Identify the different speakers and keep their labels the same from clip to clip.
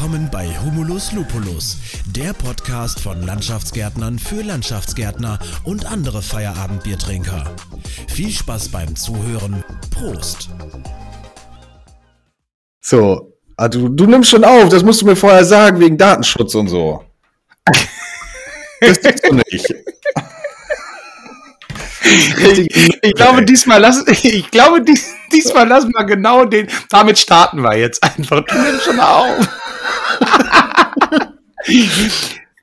Speaker 1: Willkommen bei Humulus Lupulus, der Podcast von Landschaftsgärtnern für Landschaftsgärtner und andere Feierabendbiertrinker. Viel Spaß beim Zuhören. Prost!
Speaker 2: So, ah, du, du nimmst schon auf, das musst du mir vorher sagen, wegen Datenschutz und so. Das tust du nicht.
Speaker 3: Ich, ich glaube, diesmal lassen, ich glaube, dies, diesmal lassen wir genau den, damit starten wir jetzt einfach. Du nimmst schon auf.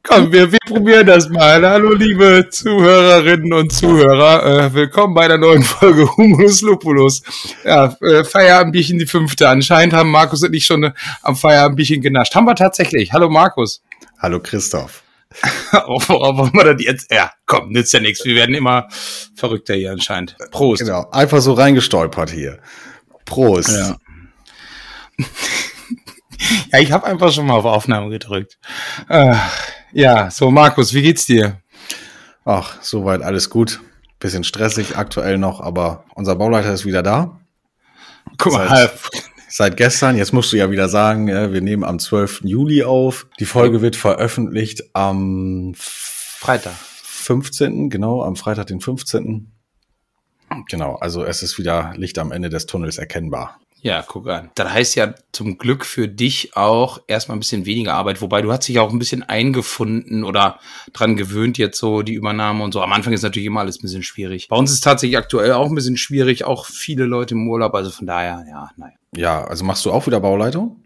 Speaker 3: Komm, wir, wir probieren das mal. Hallo, liebe Zuhörerinnen und Zuhörer. Äh, willkommen bei der neuen Folge Humulus Lupulus. Ja, äh, Feierabendbierchen die fünfte. Anscheinend haben Markus und ich schon äh, am Feierabendbierchen genascht. Haben wir tatsächlich. Hallo, Markus.
Speaker 2: Hallo, Christoph.
Speaker 3: oh, wollen wir das jetzt? Ja, komm, nützt ja nichts. Wir werden immer verrückter hier anscheinend. Prost.
Speaker 2: Genau, einfach so reingestolpert hier. Prost.
Speaker 3: Ja. ja, ich habe einfach schon mal auf Aufnahme gedrückt. Äh, ja, so Markus, wie geht's dir?
Speaker 2: Ach, soweit alles gut. Bisschen stressig aktuell noch, aber unser Bauleiter ist wieder da.
Speaker 3: Guck mal,
Speaker 2: seit, seit gestern, jetzt musst du ja wieder sagen, wir nehmen am 12. Juli auf. Die Folge wird veröffentlicht am
Speaker 3: Freitag.
Speaker 2: 15. Genau, am Freitag, den 15. Genau, also es ist wieder Licht am Ende des Tunnels erkennbar.
Speaker 3: Ja, guck an. Das heißt ja zum Glück für dich auch erstmal ein bisschen weniger Arbeit, wobei du hast dich auch ein bisschen eingefunden oder dran gewöhnt jetzt so die Übernahme und so. Am Anfang ist natürlich immer alles ein bisschen schwierig. Bei uns ist tatsächlich aktuell auch ein bisschen schwierig, auch viele Leute im Urlaub, also von daher, ja, naja.
Speaker 2: Ja, also machst du auch wieder Bauleitung?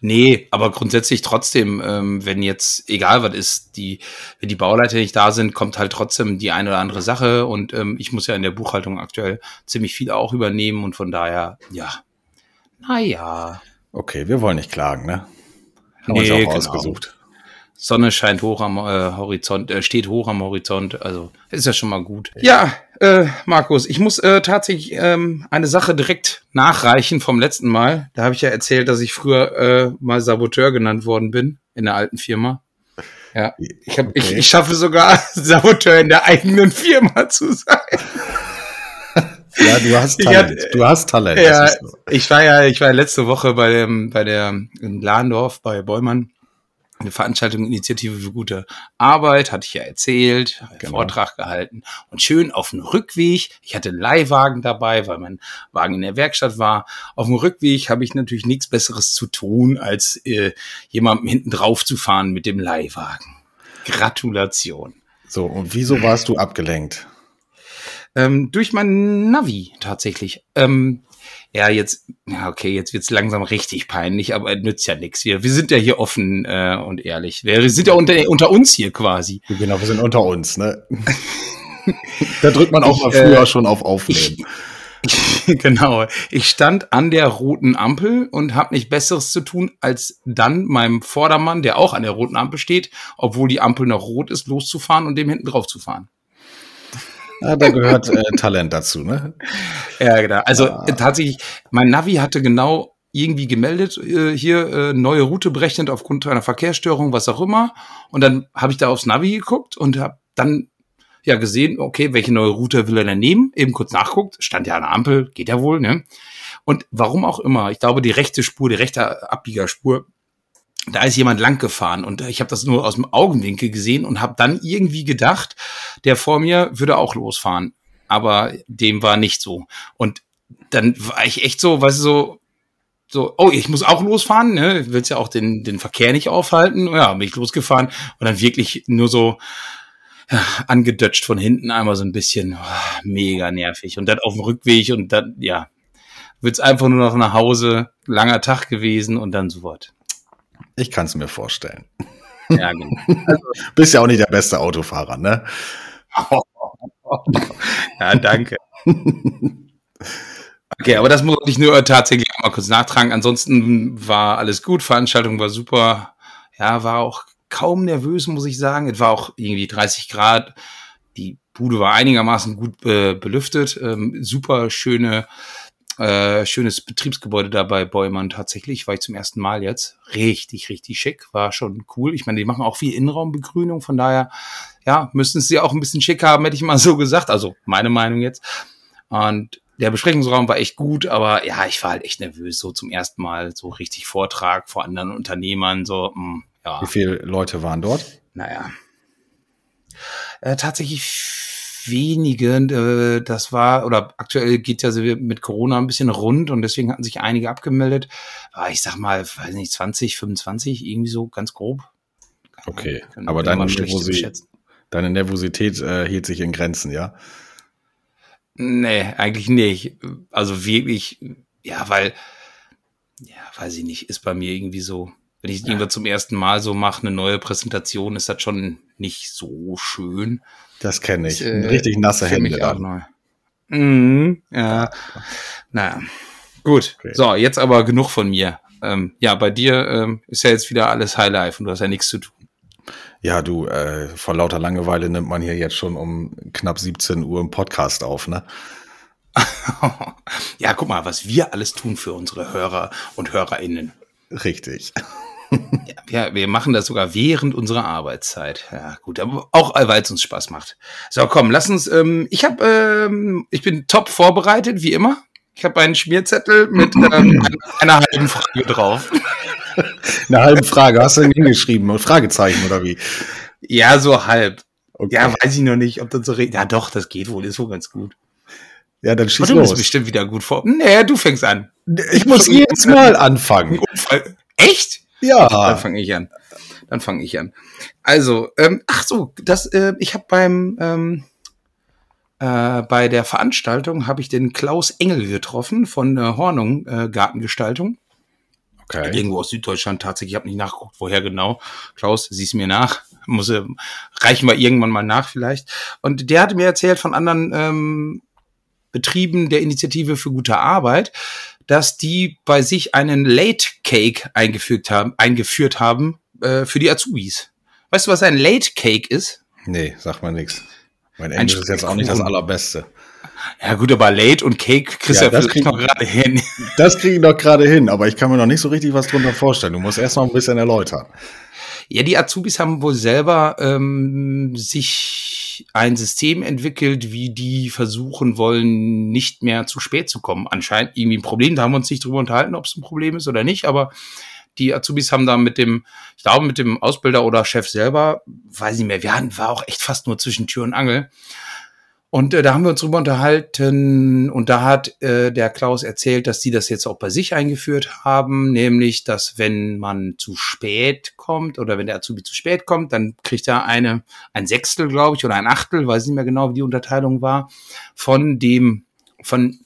Speaker 3: Nee, aber grundsätzlich trotzdem, ähm, wenn jetzt, egal was ist, die, wenn die Bauleiter nicht da sind, kommt halt trotzdem die eine oder andere Sache und ähm, ich muss ja in der Buchhaltung aktuell ziemlich viel auch übernehmen und von daher, ja, naja.
Speaker 2: Okay, wir wollen nicht klagen, ne?
Speaker 3: Haben nee, uns auch genau. ausgesucht. Sonne scheint hoch am äh, Horizont, äh, steht hoch am Horizont, also ist ja schon mal gut. Ja, äh, Markus, ich muss äh, tatsächlich ähm, eine Sache direkt nachreichen vom letzten Mal. Da habe ich ja erzählt, dass ich früher äh, mal Saboteur genannt worden bin in der alten Firma. Ja, ich, hab, okay. ich, ich schaffe sogar Saboteur in der eigenen Firma zu sein.
Speaker 2: Ja, du hast Talent. Hatte, du hast Talent.
Speaker 3: Ja, so. ich war ja, ich war letzte Woche bei dem, bei der in Lahndorf bei Bäumann eine Veranstaltung Initiative für gute Arbeit, hatte ich ja erzählt, genau. Vortrag gehalten und schön auf dem Rückweg, ich hatte einen Leihwagen dabei, weil mein Wagen in der Werkstatt war. Auf dem Rückweg habe ich natürlich nichts Besseres zu tun, als äh, jemandem hinten drauf zu fahren mit dem Leihwagen. Gratulation.
Speaker 2: So, und wieso warst du abgelenkt?
Speaker 3: Ähm, durch mein Navi tatsächlich. Ähm, ja, jetzt, ja, okay, jetzt wird's langsam richtig peinlich, aber nützt ja nichts. Wir, wir sind ja hier offen äh, und ehrlich. Wir sind ja unter, unter uns hier quasi.
Speaker 2: Genau, wir sind unter uns, ne? da drückt man auch ich, mal früher äh, schon auf Aufnehmen.
Speaker 3: Ich, genau. Ich stand an der roten Ampel und habe nicht Besseres zu tun, als dann meinem Vordermann, der auch an der roten Ampel steht, obwohl die Ampel noch rot ist, loszufahren und dem hinten drauf zu fahren.
Speaker 2: Ja, da gehört äh, Talent dazu, ne?
Speaker 3: Ja, genau. Also ah. tatsächlich, mein Navi hatte genau irgendwie gemeldet, äh, hier äh, neue Route berechnet aufgrund einer Verkehrsstörung, was auch immer. Und dann habe ich da aufs Navi geguckt und habe dann ja gesehen, okay, welche neue Route will er denn nehmen? Eben kurz nachguckt, stand ja an der Ampel, geht ja wohl, ne? Und warum auch immer, ich glaube, die rechte Spur, die rechte Abbiegerspur da ist jemand lang gefahren und ich habe das nur aus dem Augenwinkel gesehen und habe dann irgendwie gedacht, der vor mir würde auch losfahren, aber dem war nicht so. Und dann war ich echt so, weißt du, so so, oh, ich muss auch losfahren, ne? Willst ja auch den den Verkehr nicht aufhalten. Ja, bin ich losgefahren und dann wirklich nur so ja, angedutscht von hinten einmal so ein bisschen oh, mega nervig und dann auf dem Rückweg und dann ja, wird's einfach nur noch nach Hause, langer Tag gewesen und dann so was.
Speaker 2: Ich kann es mir vorstellen. Ja, genau. Also, Bist ja auch nicht der beste Autofahrer, ne?
Speaker 3: ja, danke. Okay, aber das muss ich nur tatsächlich mal kurz nachtragen. Ansonsten war alles gut, Veranstaltung war super. Ja, war auch kaum nervös, muss ich sagen. Es war auch irgendwie 30 Grad. Die Bude war einigermaßen gut äh, belüftet. Ähm, super schöne äh, schönes Betriebsgebäude da bei Bäumann tatsächlich. War ich zum ersten Mal jetzt. Richtig, richtig schick. War schon cool. Ich meine, die machen auch viel Innenraumbegrünung. Von daher, ja, müssen sie auch ein bisschen schick haben, hätte ich mal so gesagt. Also meine Meinung jetzt. Und der Besprechungsraum war echt gut, aber ja, ich war halt echt nervös, so zum ersten Mal so richtig Vortrag vor anderen Unternehmern, so, mh, hm, ja.
Speaker 2: Wie viele Leute waren dort?
Speaker 3: Naja. Äh, tatsächlich wenige, äh, das war, oder aktuell geht ja mit Corona ein bisschen rund und deswegen hatten sich einige abgemeldet. Aber ich sag mal, weiß nicht, 20, 25, irgendwie so ganz grob.
Speaker 2: Okay, aber deine, Nervosi deine Nervosität äh, hielt sich in Grenzen, ja?
Speaker 3: Nee, eigentlich nicht. Also wirklich, ja, weil, ja, weiß ich nicht, ist bei mir irgendwie so, wenn ich irgendwas zum ersten Mal so mache, eine neue Präsentation, ist das schon nicht so schön.
Speaker 2: Das kenne ich. Äh, Richtig nasse Hände.
Speaker 3: Auch neu. Mhm, ja. Naja. Gut. Okay. So, jetzt aber genug von mir. Ähm, ja, bei dir ähm, ist ja jetzt wieder alles Highlife und du hast ja nichts zu tun.
Speaker 2: Ja, du, äh, vor lauter Langeweile nimmt man hier jetzt schon um knapp 17 Uhr im Podcast auf, ne?
Speaker 3: ja, guck mal, was wir alles tun für unsere Hörer und HörerInnen.
Speaker 2: Richtig.
Speaker 3: ja, wir machen das sogar während unserer Arbeitszeit. Ja, gut, aber auch weil es uns Spaß macht. So, komm, lass uns. Ähm, ich habe, ähm, ich bin top vorbereitet, wie immer. Ich habe einen Schmierzettel mit ähm, einer halben Frage drauf.
Speaker 2: Eine halbe Frage, hast du denn hingeschrieben? Fragezeichen oder wie?
Speaker 3: Ja, so halb. Okay. Ja, weiß ich noch nicht, ob das so redet. Ja, doch, das geht wohl, ist wohl ganz gut.
Speaker 2: Ja, dann schieß
Speaker 3: Aber du
Speaker 2: los.
Speaker 3: bist bestimmt wieder gut vor. Nee, du fängst an.
Speaker 2: Ich muss jedes Mal anfangen.
Speaker 3: Echt?
Speaker 2: Ja.
Speaker 3: Dann fange ich an. Dann fange ich an. Also, ähm, ach so, das, äh, ich habe beim ähm, äh, bei der Veranstaltung habe ich den Klaus Engel getroffen von äh, Hornung äh, Gartengestaltung. Okay. Irgendwo aus Süddeutschland tatsächlich. Ich habe nicht nachgeguckt, woher genau. Klaus, sieh's mir nach. Muss äh, reichen wir irgendwann mal nach vielleicht. Und der hatte mir erzählt von anderen ähm, Betrieben der Initiative für gute Arbeit, dass die bei sich einen Late Cake eingefügt haben, eingeführt haben äh, für die Azubis. Weißt du, was ein Late Cake ist?
Speaker 2: Nee, sag mal nix. Mein Englisch ist jetzt auch nicht das allerbeste.
Speaker 3: Ja gut, aber Late und Cake kriegst ja, ja das krieg, noch gerade hin.
Speaker 2: Das kriege ich noch gerade hin, aber ich kann mir noch nicht so richtig was drunter vorstellen. Du musst erst mal ein bisschen erläutern.
Speaker 3: Ja, die Azubis haben wohl selber ähm, sich ein System entwickelt, wie die versuchen wollen, nicht mehr zu spät zu kommen. Anscheinend irgendwie ein Problem. Da haben wir uns nicht drüber unterhalten, ob es ein Problem ist oder nicht, aber die Azubis haben da mit dem, ich glaube, mit dem Ausbilder oder Chef selber, weiß nicht mehr, wir hatten, war auch echt fast nur zwischen Tür und Angel, und äh, da haben wir uns drüber unterhalten und da hat äh, der Klaus erzählt, dass die das jetzt auch bei sich eingeführt haben, nämlich, dass wenn man zu spät kommt oder wenn der Azubi zu spät kommt, dann kriegt er eine, ein Sechstel, glaube ich, oder ein Achtel, weiß nicht mehr genau, wie die Unterteilung war, von dem, von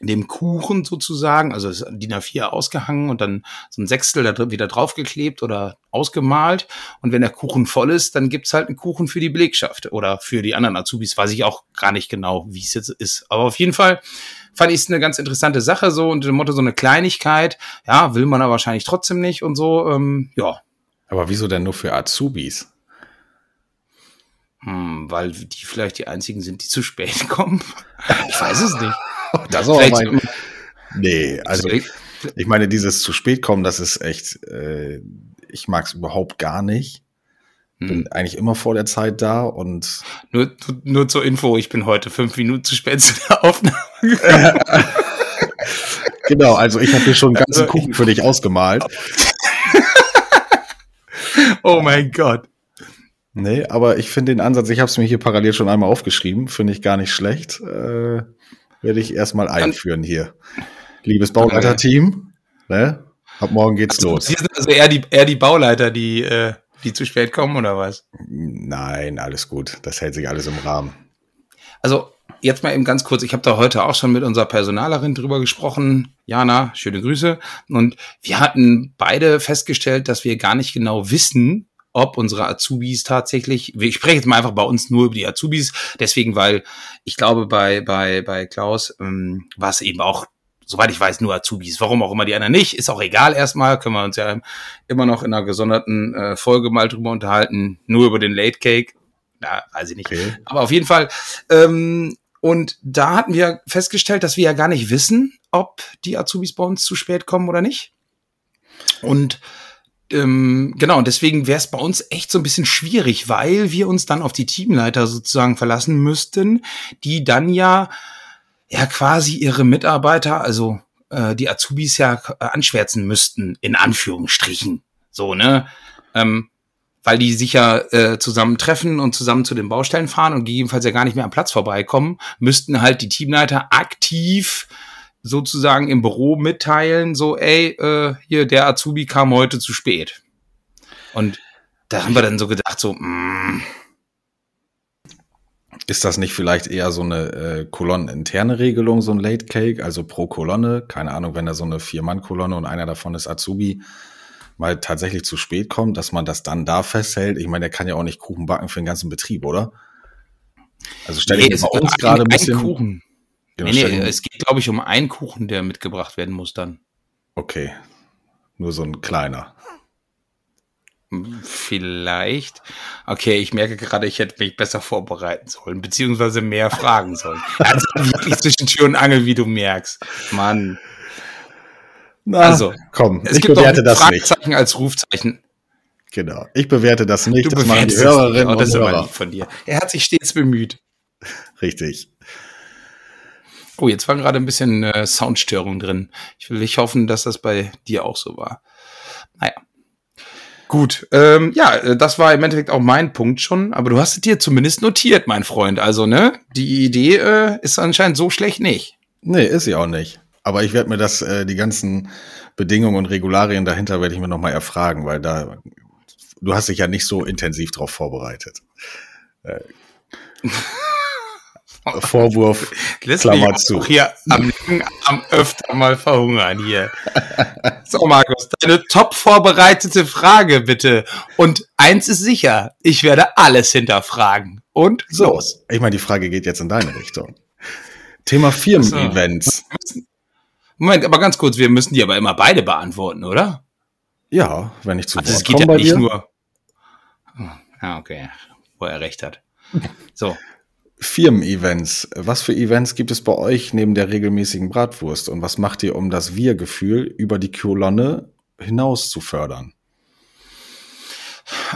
Speaker 3: dem Kuchen sozusagen, also DIN A4 ausgehangen und dann so ein Sechstel da wieder draufgeklebt oder ausgemalt. Und wenn der Kuchen voll ist, dann gibt's halt einen Kuchen für die Belegschaft oder für die anderen Azubis. Weiß ich auch gar nicht genau, wie es jetzt ist. Aber auf jeden Fall fand ich es eine ganz interessante Sache so und dem Motto so eine Kleinigkeit. Ja, will man aber wahrscheinlich trotzdem nicht und so. Ähm, ja.
Speaker 2: Aber wieso denn nur für Azubis?
Speaker 3: Hm, weil die vielleicht die einzigen sind, die zu spät kommen. Ich weiß es nicht.
Speaker 2: das auch mein, Nee, also ich meine, dieses zu spät kommen, das ist echt, äh, ich mag es überhaupt gar nicht. Bin hm. eigentlich immer vor der Zeit da und.
Speaker 3: Nur, nur zur Info, ich bin heute fünf Minuten zu spät zu der Aufnahme.
Speaker 2: genau, also ich habe hier schon einen ganzen also, Kuchen für dich ausgemalt.
Speaker 3: oh mein Gott.
Speaker 2: Nee, aber ich finde den Ansatz, ich habe es mir hier parallel schon einmal aufgeschrieben, finde ich gar nicht schlecht. Äh, werde ich erstmal einführen hier. Liebes Bauleiter-Team, ne? Ab morgen geht's also, los.
Speaker 3: Sie sind also eher die, eher die Bauleiter, die, äh, die zu spät kommen, oder was?
Speaker 2: Nein, alles gut. Das hält sich alles im Rahmen.
Speaker 3: Also, jetzt mal eben ganz kurz. Ich habe da heute auch schon mit unserer Personalerin drüber gesprochen. Jana, schöne Grüße. Und wir hatten beide festgestellt, dass wir gar nicht genau wissen, ob unsere Azubis tatsächlich, ich spreche jetzt mal einfach bei uns nur über die Azubis, deswegen, weil ich glaube, bei, bei, bei Klaus ähm, war es eben auch, soweit ich weiß, nur Azubis. Warum auch immer die anderen nicht, ist auch egal erstmal, können wir uns ja immer noch in einer gesonderten äh, Folge mal drüber unterhalten, nur über den Late Cake. Na, weiß ich nicht. Okay. Aber auf jeden Fall, ähm, und da hatten wir festgestellt, dass wir ja gar nicht wissen, ob die Azubis bei uns zu spät kommen oder nicht. Und ähm, genau, deswegen wäre es bei uns echt so ein bisschen schwierig, weil wir uns dann auf die Teamleiter sozusagen verlassen müssten, die dann ja ja quasi ihre Mitarbeiter, also äh, die Azubis ja äh, anschwärzen müssten, in Anführungsstrichen. So, ne? Ähm, weil die sich ja äh, zusammen treffen und zusammen zu den Baustellen fahren und gegebenenfalls ja gar nicht mehr am Platz vorbeikommen, müssten halt die Teamleiter aktiv sozusagen im Büro mitteilen, so, ey, äh, hier, der Azubi kam heute zu spät. Und da haben wir dann so gedacht, so, mm,
Speaker 2: ist das nicht vielleicht eher so eine äh, kolonneninterne Regelung, so ein Late Cake, also pro Kolonne? Keine Ahnung, wenn da so eine Vier-Mann-Kolonne und einer davon ist Azubi, mal tatsächlich zu spät kommt, dass man das dann da festhält. Ich meine, der kann ja auch nicht Kuchen backen für den ganzen Betrieb, oder?
Speaker 3: Also stelle nee, ich bei uns gerade ein bisschen. Kuchen. Nee, nee, es geht, glaube ich, um einen Kuchen, der mitgebracht werden muss dann.
Speaker 2: Okay. Nur so ein kleiner.
Speaker 3: Vielleicht. Okay, ich merke gerade, ich hätte mich besser vorbereiten sollen, beziehungsweise mehr fragen sollen. Also wirklich zwischen Tür und Angel, wie du merkst. Mann.
Speaker 2: Na, also, komm,
Speaker 3: es gibt bewerte das Fragezeichen nicht. als Rufzeichen.
Speaker 2: Genau. Ich bewerte das nicht.
Speaker 3: Du das machen die Hörerinnen oh, aber lieb von dir. Er hat sich stets bemüht.
Speaker 2: Richtig.
Speaker 3: Oh, jetzt war gerade ein bisschen äh, Soundstörung drin. Ich will nicht hoffen, dass das bei dir auch so war. Naja. Gut, ähm, ja, äh, das war im Endeffekt auch mein Punkt schon, aber du hast es dir zumindest notiert, mein Freund. Also, ne, die Idee äh, ist anscheinend so schlecht nicht.
Speaker 2: Nee, ist sie auch nicht. Aber ich werde mir das, äh, die ganzen Bedingungen und Regularien dahinter werde ich mir nochmal erfragen, weil da, du hast dich ja nicht so intensiv drauf vorbereitet. Äh, Vorwurf,
Speaker 3: Lässt Klammer zu. hier am, am öfter mal verhungern hier. So, Markus, deine top vorbereitete Frage bitte. Und eins ist sicher, ich werde alles hinterfragen. Und so. los.
Speaker 2: Ich meine, die Frage geht jetzt in deine Richtung. Thema Firmen-Events.
Speaker 3: Moment, aber ganz kurz, wir müssen die aber immer beide beantworten, oder?
Speaker 2: Ja, wenn ich zu
Speaker 3: also Wort es geht ja nicht dir. nur. Ja, okay, wo er recht hat. So,
Speaker 2: Firmen-Events. Was für Events gibt es bei euch neben der regelmäßigen Bratwurst? Und was macht ihr, um das Wir-Gefühl über die Kolonne hinaus zu fördern?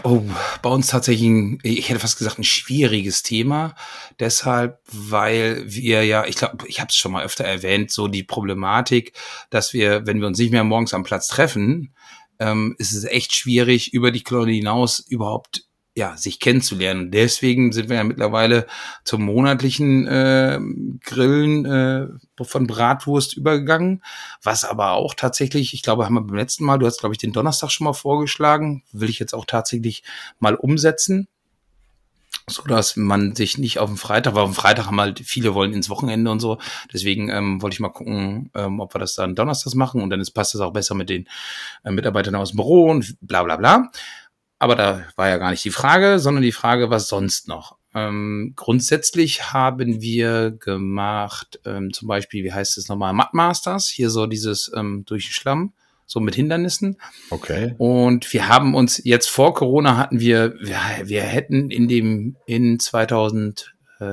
Speaker 3: Oh, bei uns tatsächlich, ein, ich hätte fast gesagt, ein schwieriges Thema. Deshalb, weil wir ja, ich glaube, ich habe es schon mal öfter erwähnt, so die Problematik, dass wir, wenn wir uns nicht mehr morgens am Platz treffen, ähm, ist es echt schwierig, über die Kolonne hinaus überhaupt ja, sich kennenzulernen. Deswegen sind wir ja mittlerweile zum monatlichen äh, Grillen äh, von Bratwurst übergegangen, was aber auch tatsächlich, ich glaube, haben wir beim letzten Mal, du hast, glaube ich, den Donnerstag schon mal vorgeschlagen, will ich jetzt auch tatsächlich mal umsetzen so dass man sich nicht auf den Freitag, weil dem Freitag haben halt viele wollen ins Wochenende und so. Deswegen ähm, wollte ich mal gucken, ähm, ob wir das dann Donnerstags machen und dann ist, passt das auch besser mit den äh, Mitarbeitern aus dem Büro und bla bla bla. Aber da war ja gar nicht die Frage, sondern die Frage, was sonst noch. Ähm, grundsätzlich haben wir gemacht, ähm, zum Beispiel, wie heißt es nochmal, Mud Masters, hier so dieses ähm, durch den Schlamm, so mit Hindernissen.
Speaker 2: Okay.
Speaker 3: Und wir haben uns jetzt vor Corona hatten wir, wir, wir hätten in dem, in 2000, äh,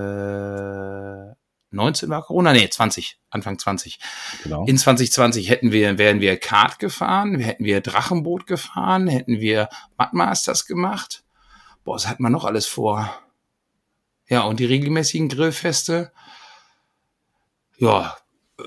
Speaker 3: 19 war Corona? Nee, 20, Anfang 20. Genau. In 2020 hätten wir, wären wir Kart gefahren, hätten wir Drachenboot gefahren, hätten wir Mudmasters gemacht. Boah, was hat man noch alles vor? Ja, und die regelmäßigen Grillfeste. Ja,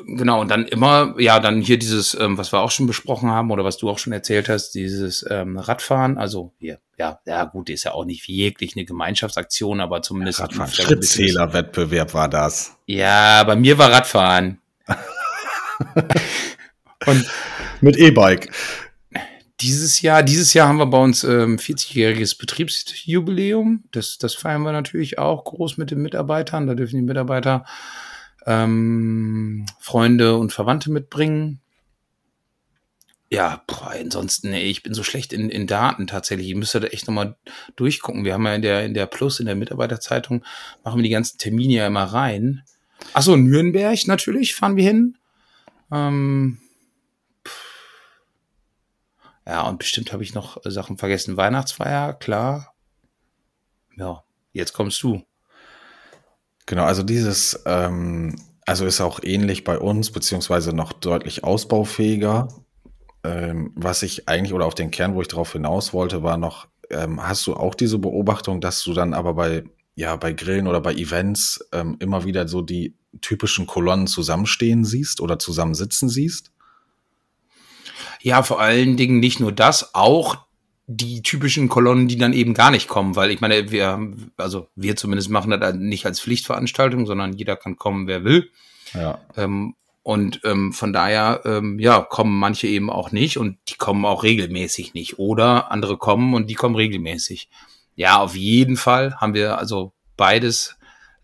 Speaker 3: genau, und dann immer, ja, dann hier dieses, ähm, was wir auch schon besprochen haben oder was du auch schon erzählt hast, dieses ähm, Radfahren, also hier, ja, ja gut, ist ja auch nicht wirklich eine Gemeinschaftsaktion, aber zumindest ja,
Speaker 2: Radfahren. Schrittzählerwettbewerb war das.
Speaker 3: Ja, bei mir war Radfahren.
Speaker 2: und mit E-Bike.
Speaker 3: Dieses Jahr, dieses Jahr haben wir bei uns ähm, 40-jähriges Betriebsjubiläum. Das, das feiern wir natürlich auch groß mit den Mitarbeitern. Da dürfen die Mitarbeiter ähm, Freunde und Verwandte mitbringen. Ja, boah, ansonsten, ey, ich bin so schlecht in, in Daten tatsächlich. Ich müsste da echt nochmal durchgucken. Wir haben ja in der, in der Plus, in der Mitarbeiterzeitung, machen wir die ganzen Termine ja immer rein. Achso, Nürnberg natürlich fahren wir hin. Ähm, ja, und bestimmt habe ich noch Sachen vergessen. Weihnachtsfeier, klar. Ja, jetzt kommst du.
Speaker 2: Genau, also dieses, ähm, also ist auch ähnlich bei uns, beziehungsweise noch deutlich ausbaufähiger. Ähm, was ich eigentlich, oder auf den Kern, wo ich darauf hinaus wollte, war noch, ähm, hast du auch diese Beobachtung, dass du dann aber bei, ja, bei Grillen oder bei Events ähm, immer wieder so die typischen Kolonnen zusammenstehen siehst oder zusammensitzen siehst?
Speaker 3: Ja, vor allen Dingen nicht nur das, auch die typischen Kolonnen, die dann eben gar nicht kommen, weil ich meine, wir, also wir zumindest machen das nicht als Pflichtveranstaltung, sondern jeder kann kommen, wer will.
Speaker 2: Ja.
Speaker 3: Ähm, und ähm, von daher, ähm, ja, kommen manche eben auch nicht und die kommen auch regelmäßig nicht. Oder andere kommen und die kommen regelmäßig. Ja, auf jeden Fall haben wir also beides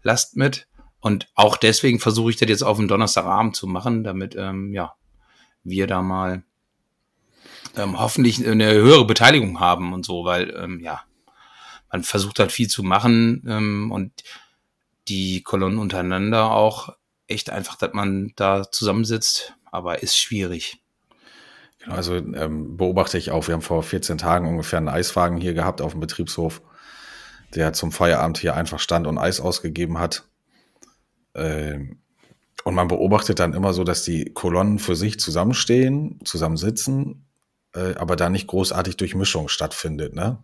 Speaker 3: Last mit. Und auch deswegen versuche ich das jetzt auf den Donnerstagabend zu machen, damit ähm, ja, wir da mal ähm, hoffentlich eine höhere Beteiligung haben und so, weil ähm, ja, man versucht halt viel zu machen ähm, und die Kolonnen untereinander auch echt einfach, dass man da zusammensitzt, aber ist schwierig.
Speaker 2: Genau, also ähm, beobachte ich auch, wir haben vor 14 Tagen ungefähr einen Eiswagen hier gehabt auf dem Betriebshof, der zum Feierabend hier einfach stand und Eis ausgegeben hat. Ähm, und man beobachtet dann immer so, dass die Kolonnen für sich zusammenstehen, zusammensitzen, äh, aber da nicht großartig Durchmischung stattfindet, ne?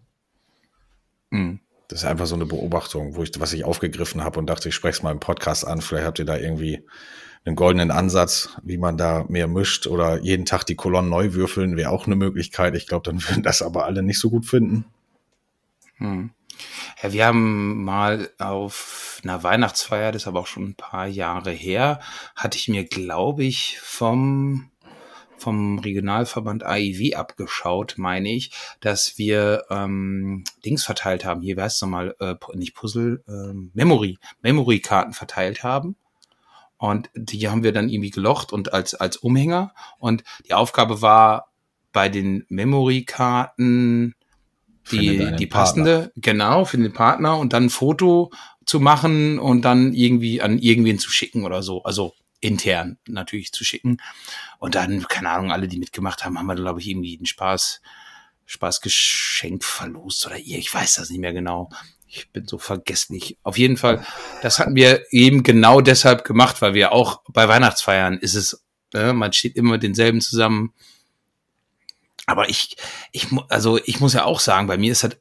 Speaker 2: Mhm. Das ist einfach so eine Beobachtung, wo ich, was ich aufgegriffen habe und dachte, ich spreche es mal im Podcast an. Vielleicht habt ihr da irgendwie einen goldenen Ansatz, wie man da mehr mischt oder jeden Tag die Kolonnen neu würfeln, wäre auch eine Möglichkeit. Ich glaube, dann würden das aber alle nicht so gut finden.
Speaker 3: Hm. Ja, wir haben mal auf einer Weihnachtsfeier, das ist aber auch schon ein paar Jahre her, hatte ich mir, glaube ich, vom vom Regionalverband AIW abgeschaut, meine ich, dass wir ähm, Dings verteilt haben. Hier, wie heißt es nochmal? Äh, nicht Puzzle, ähm, Memory, Memory-Karten verteilt haben. Und die haben wir dann irgendwie gelocht und als, als Umhänger. Und die Aufgabe war, bei den Memory-Karten die, die passende, Partner. genau, für den Partner und dann ein Foto zu machen und dann irgendwie an irgendwen zu schicken oder so. Also intern natürlich zu schicken. Und dann, keine Ahnung, alle, die mitgemacht haben, haben wir, glaube ich, irgendwie einen Spaß, Spaßgeschenk verlost oder ihr, ich weiß das nicht mehr genau. Ich bin so vergesslich. Auf jeden Fall, das hatten wir eben genau deshalb gemacht, weil wir auch bei Weihnachtsfeiern ist es, äh, man steht immer denselben zusammen. Aber ich, ich, also ich muss ja auch sagen, bei mir ist das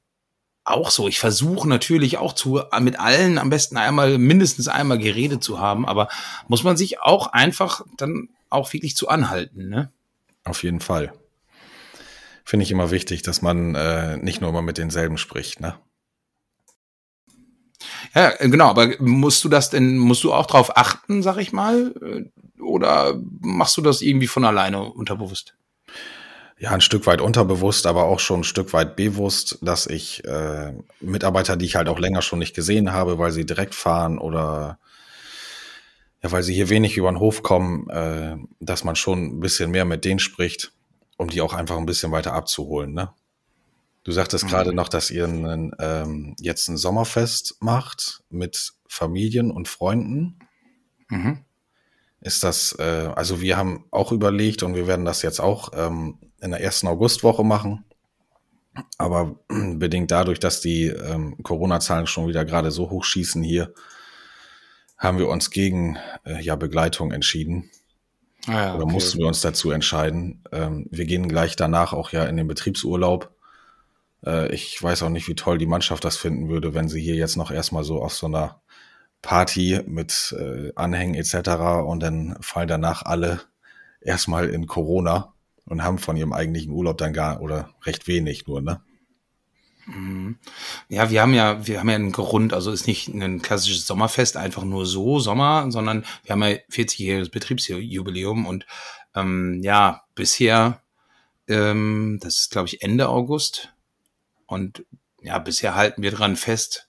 Speaker 3: auch so. Ich versuche natürlich auch zu, mit allen am besten einmal, mindestens einmal geredet zu haben, aber muss man sich auch einfach dann auch wirklich zu anhalten, ne?
Speaker 2: Auf jeden Fall. Finde ich immer wichtig, dass man äh, nicht nur immer mit denselben spricht, ne?
Speaker 3: Ja, genau, aber musst du das denn, musst du auch drauf achten, sag ich mal? Äh, oder machst du das irgendwie von alleine unterbewusst?
Speaker 2: ja, ein Stück weit unterbewusst, aber auch schon ein Stück weit bewusst, dass ich äh, Mitarbeiter, die ich halt auch länger schon nicht gesehen habe, weil sie direkt fahren oder ja, weil sie hier wenig über den Hof kommen, äh, dass man schon ein bisschen mehr mit denen spricht, um die auch einfach ein bisschen weiter abzuholen. Ne? Du sagtest mhm. gerade noch, dass ihr einen, ähm, jetzt ein Sommerfest macht mit Familien und Freunden. Mhm. Ist das, äh, also wir haben auch überlegt und wir werden das jetzt auch ähm, in der ersten Augustwoche machen. Aber bedingt dadurch, dass die ähm, Corona-Zahlen schon wieder gerade so hoch schießen hier, haben wir uns gegen äh, ja, Begleitung entschieden. Ah ja, Oder mussten wir uns dazu entscheiden. Ähm, wir gehen gleich danach auch ja in den Betriebsurlaub. Äh, ich weiß auch nicht, wie toll die Mannschaft das finden würde, wenn sie hier jetzt noch erstmal so auf so einer Party mit äh, Anhängen etc. und dann fallen danach alle erstmal in Corona und haben von ihrem eigentlichen Urlaub dann gar oder recht wenig nur, ne?
Speaker 3: Mhm. Ja, wir haben ja, wir haben ja einen Grund, also ist nicht ein klassisches Sommerfest, einfach nur so Sommer, sondern wir haben ja 40-jähriges Betriebsjubiläum und ähm, ja, bisher, ähm, das ist glaube ich Ende August und ja, bisher halten wir dran fest.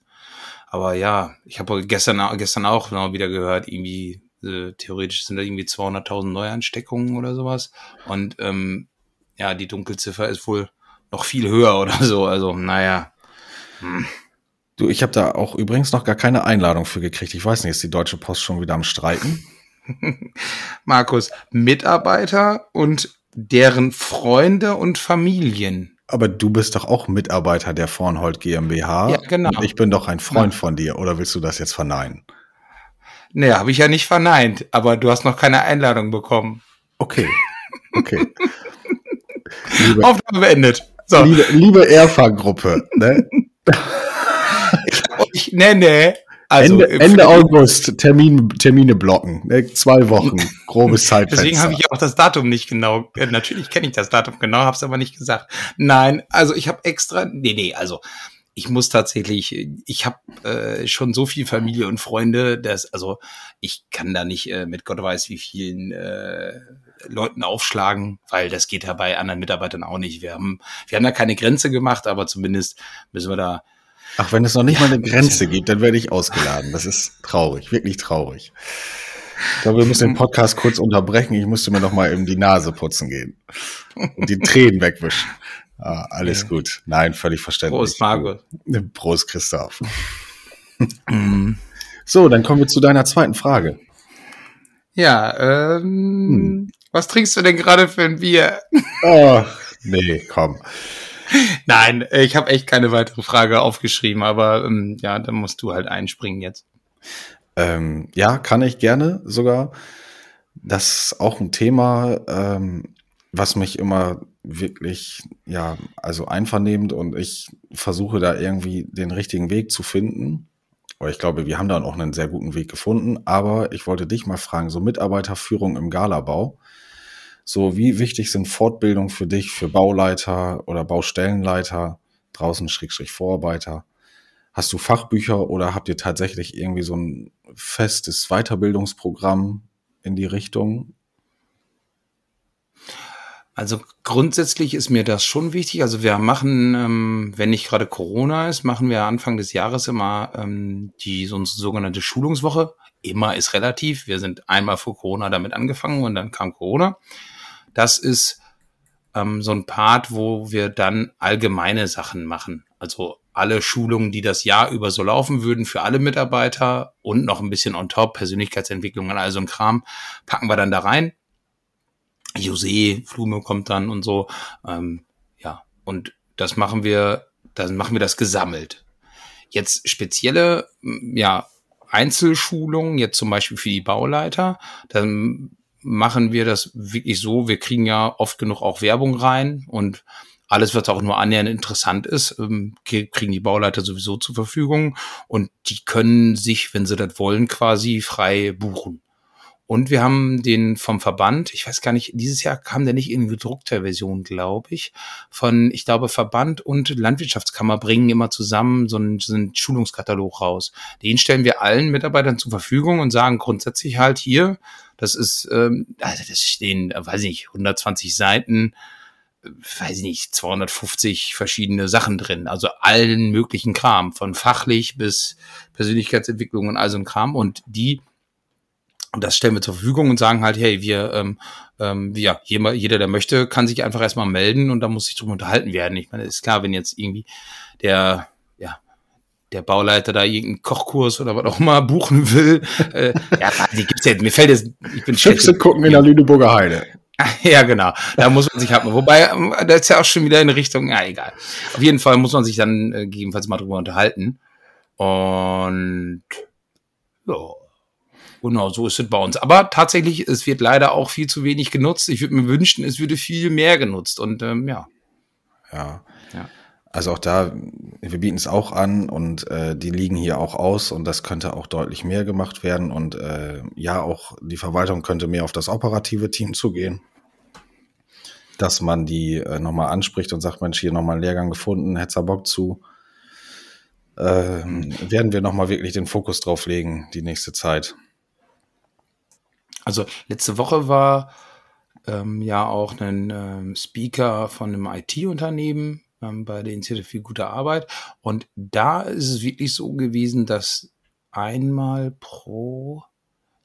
Speaker 3: Aber ja, ich habe gestern, gestern auch wieder gehört, irgendwie äh, theoretisch sind da irgendwie 200.000 Neuansteckungen oder sowas. Und ähm, ja, die Dunkelziffer ist wohl noch viel höher oder so. Also, naja. Hm.
Speaker 2: Du, ich habe da auch übrigens noch gar keine Einladung für gekriegt. Ich weiß nicht, ist die Deutsche Post schon wieder am Streiten?
Speaker 3: Markus, Mitarbeiter und deren Freunde und Familien.
Speaker 2: Aber du bist doch auch Mitarbeiter der Vornhold GmbH.
Speaker 3: Ja, genau.
Speaker 2: Und ich bin doch ein Freund ja. von dir. Oder willst du das jetzt verneinen?
Speaker 3: Nee, habe ich ja nicht verneint, aber du hast noch keine Einladung bekommen.
Speaker 2: Okay. Okay.
Speaker 3: Aufnahme beendet.
Speaker 2: So. Liebe, liebe Erfa-Gruppe, ne?
Speaker 3: ich, ich nenne
Speaker 2: Also, Ende, Ende August Termin, Termine blocken. Ne? Zwei Wochen, grobes Zeitfenster.
Speaker 3: Deswegen habe ich auch das Datum nicht genau. Äh, natürlich kenne ich das Datum genau, habe es aber nicht gesagt. Nein, also ich habe extra. Nee, nee, also ich muss tatsächlich, ich habe äh, schon so viel Familie und Freunde, dass, also ich kann da nicht äh, mit Gott weiß wie vielen äh, Leuten aufschlagen, weil das geht ja bei anderen Mitarbeitern auch nicht. Wir haben, wir haben da keine Grenze gemacht, aber zumindest müssen wir da.
Speaker 2: Ach, wenn es noch nicht ja, mal eine Grenze gibt, dann werde ich ausgeladen. Das ist traurig, wirklich traurig. Ich glaube, wir müssen den Podcast kurz unterbrechen. Ich musste mir noch mal eben die Nase putzen gehen und die Tränen wegwischen. Ah, alles ja. gut. Nein, völlig verständlich.
Speaker 3: Prost, Margot.
Speaker 2: Prost, Christoph. So, dann kommen wir zu deiner zweiten Frage.
Speaker 3: Ja, ähm, hm. was trinkst du denn gerade für ein Bier?
Speaker 2: Oh, nee, komm.
Speaker 3: Nein, ich habe echt keine weitere Frage aufgeschrieben, aber ähm, ja, dann musst du halt einspringen jetzt.
Speaker 2: Ähm, ja, kann ich gerne sogar. Das ist auch ein Thema, ähm, was mich immer wirklich, ja, also einvernehmend und ich versuche da irgendwie den richtigen Weg zu finden. Aber ich glaube, wir haben da auch einen sehr guten Weg gefunden. Aber ich wollte dich mal fragen, so Mitarbeiterführung im Galabau. So, wie wichtig sind Fortbildungen für dich, für Bauleiter oder Baustellenleiter, draußen Schrägstrich Vorarbeiter? Hast du Fachbücher oder habt ihr tatsächlich irgendwie so ein festes Weiterbildungsprogramm in die Richtung?
Speaker 3: Also grundsätzlich ist mir das schon wichtig. Also wir machen, ähm, wenn nicht gerade Corona ist, machen wir Anfang des Jahres immer ähm, die so, sogenannte Schulungswoche. Immer ist relativ. Wir sind einmal vor Corona damit angefangen und dann kam Corona. Das ist ähm, so ein Part, wo wir dann allgemeine Sachen machen. Also alle Schulungen, die das Jahr über so laufen würden für alle Mitarbeiter und noch ein bisschen on top, Persönlichkeitsentwicklung und all so ein Kram, packen wir dann da rein José Flume kommt dann und so. Ähm, ja, und das machen wir, dann machen wir das gesammelt. Jetzt spezielle, ja, Einzelschulungen, jetzt zum Beispiel für die Bauleiter, dann machen wir das wirklich so, wir kriegen ja oft genug auch Werbung rein und alles, was auch nur annähernd interessant ist, ähm, kriegen die Bauleiter sowieso zur Verfügung und die können sich, wenn sie das wollen, quasi frei buchen. Und wir haben den vom Verband, ich weiß gar nicht, dieses Jahr kam der nicht in gedruckter Version, glaube ich, von, ich glaube, Verband und Landwirtschaftskammer bringen immer zusammen so einen, so einen Schulungskatalog raus. Den stellen wir allen Mitarbeitern zur Verfügung und sagen grundsätzlich halt hier, das ist, ähm, also das stehen, weiß ich nicht, 120 Seiten, weiß ich nicht, 250 verschiedene Sachen drin. Also allen möglichen Kram, von fachlich bis Persönlichkeitsentwicklung und all so ein Kram. Und die und das stellen wir zur Verfügung und sagen halt, hey, wir, ähm, ähm, ja, jeder, jeder, der möchte, kann sich einfach erstmal melden und da muss sich drum unterhalten werden. Ich meine, ist klar, wenn jetzt irgendwie der, ja, der Bauleiter da irgendeinen Kochkurs oder was auch immer buchen will, äh, ja, die gibt's ja, mir fällt jetzt, ich bin
Speaker 2: Füchse gucken in der Lüneburger Heide.
Speaker 3: Ja, genau. Da muss man sich halt mal, wobei, ähm, da ist ja auch schon wieder in Richtung, ja, egal. Auf jeden Fall muss man sich dann äh, gegebenenfalls mal drüber unterhalten. Und, ja, Genau, so ist es bei uns. Aber tatsächlich, es wird leider auch viel zu wenig genutzt. Ich würde mir wünschen, es würde viel mehr genutzt. Und ähm, ja.
Speaker 2: Ja. ja. Also auch da, wir bieten es auch an und äh, die liegen hier auch aus und das könnte auch deutlich mehr gemacht werden. Und äh, ja, auch die Verwaltung könnte mehr auf das operative Team zugehen. Dass man die äh, nochmal anspricht und sagt, Mensch, hier nochmal einen Lehrgang gefunden, hättest Bock zu. Ähm, werden wir nochmal wirklich den Fokus drauf legen, die nächste Zeit.
Speaker 3: Also letzte Woche war ähm, ja auch ein ähm, Speaker von einem IT-Unternehmen ähm, bei der Initiative für gute Arbeit. Und da ist es wirklich so gewesen, dass einmal pro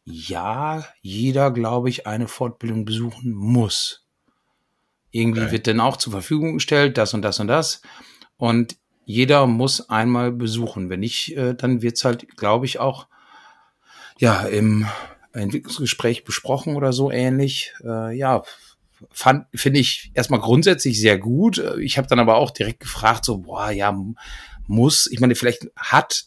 Speaker 3: Jahr jeder, glaube ich, eine Fortbildung besuchen muss. Irgendwie okay. wird dann auch zur Verfügung gestellt, das und das und das. Und jeder muss einmal besuchen. Wenn nicht, äh, dann wird's halt, glaube ich, auch ja im Entwicklungsgespräch besprochen oder so ähnlich. Äh, ja, fand finde ich erstmal grundsätzlich sehr gut. Ich habe dann aber auch direkt gefragt, so boah, ja muss. Ich meine, vielleicht hat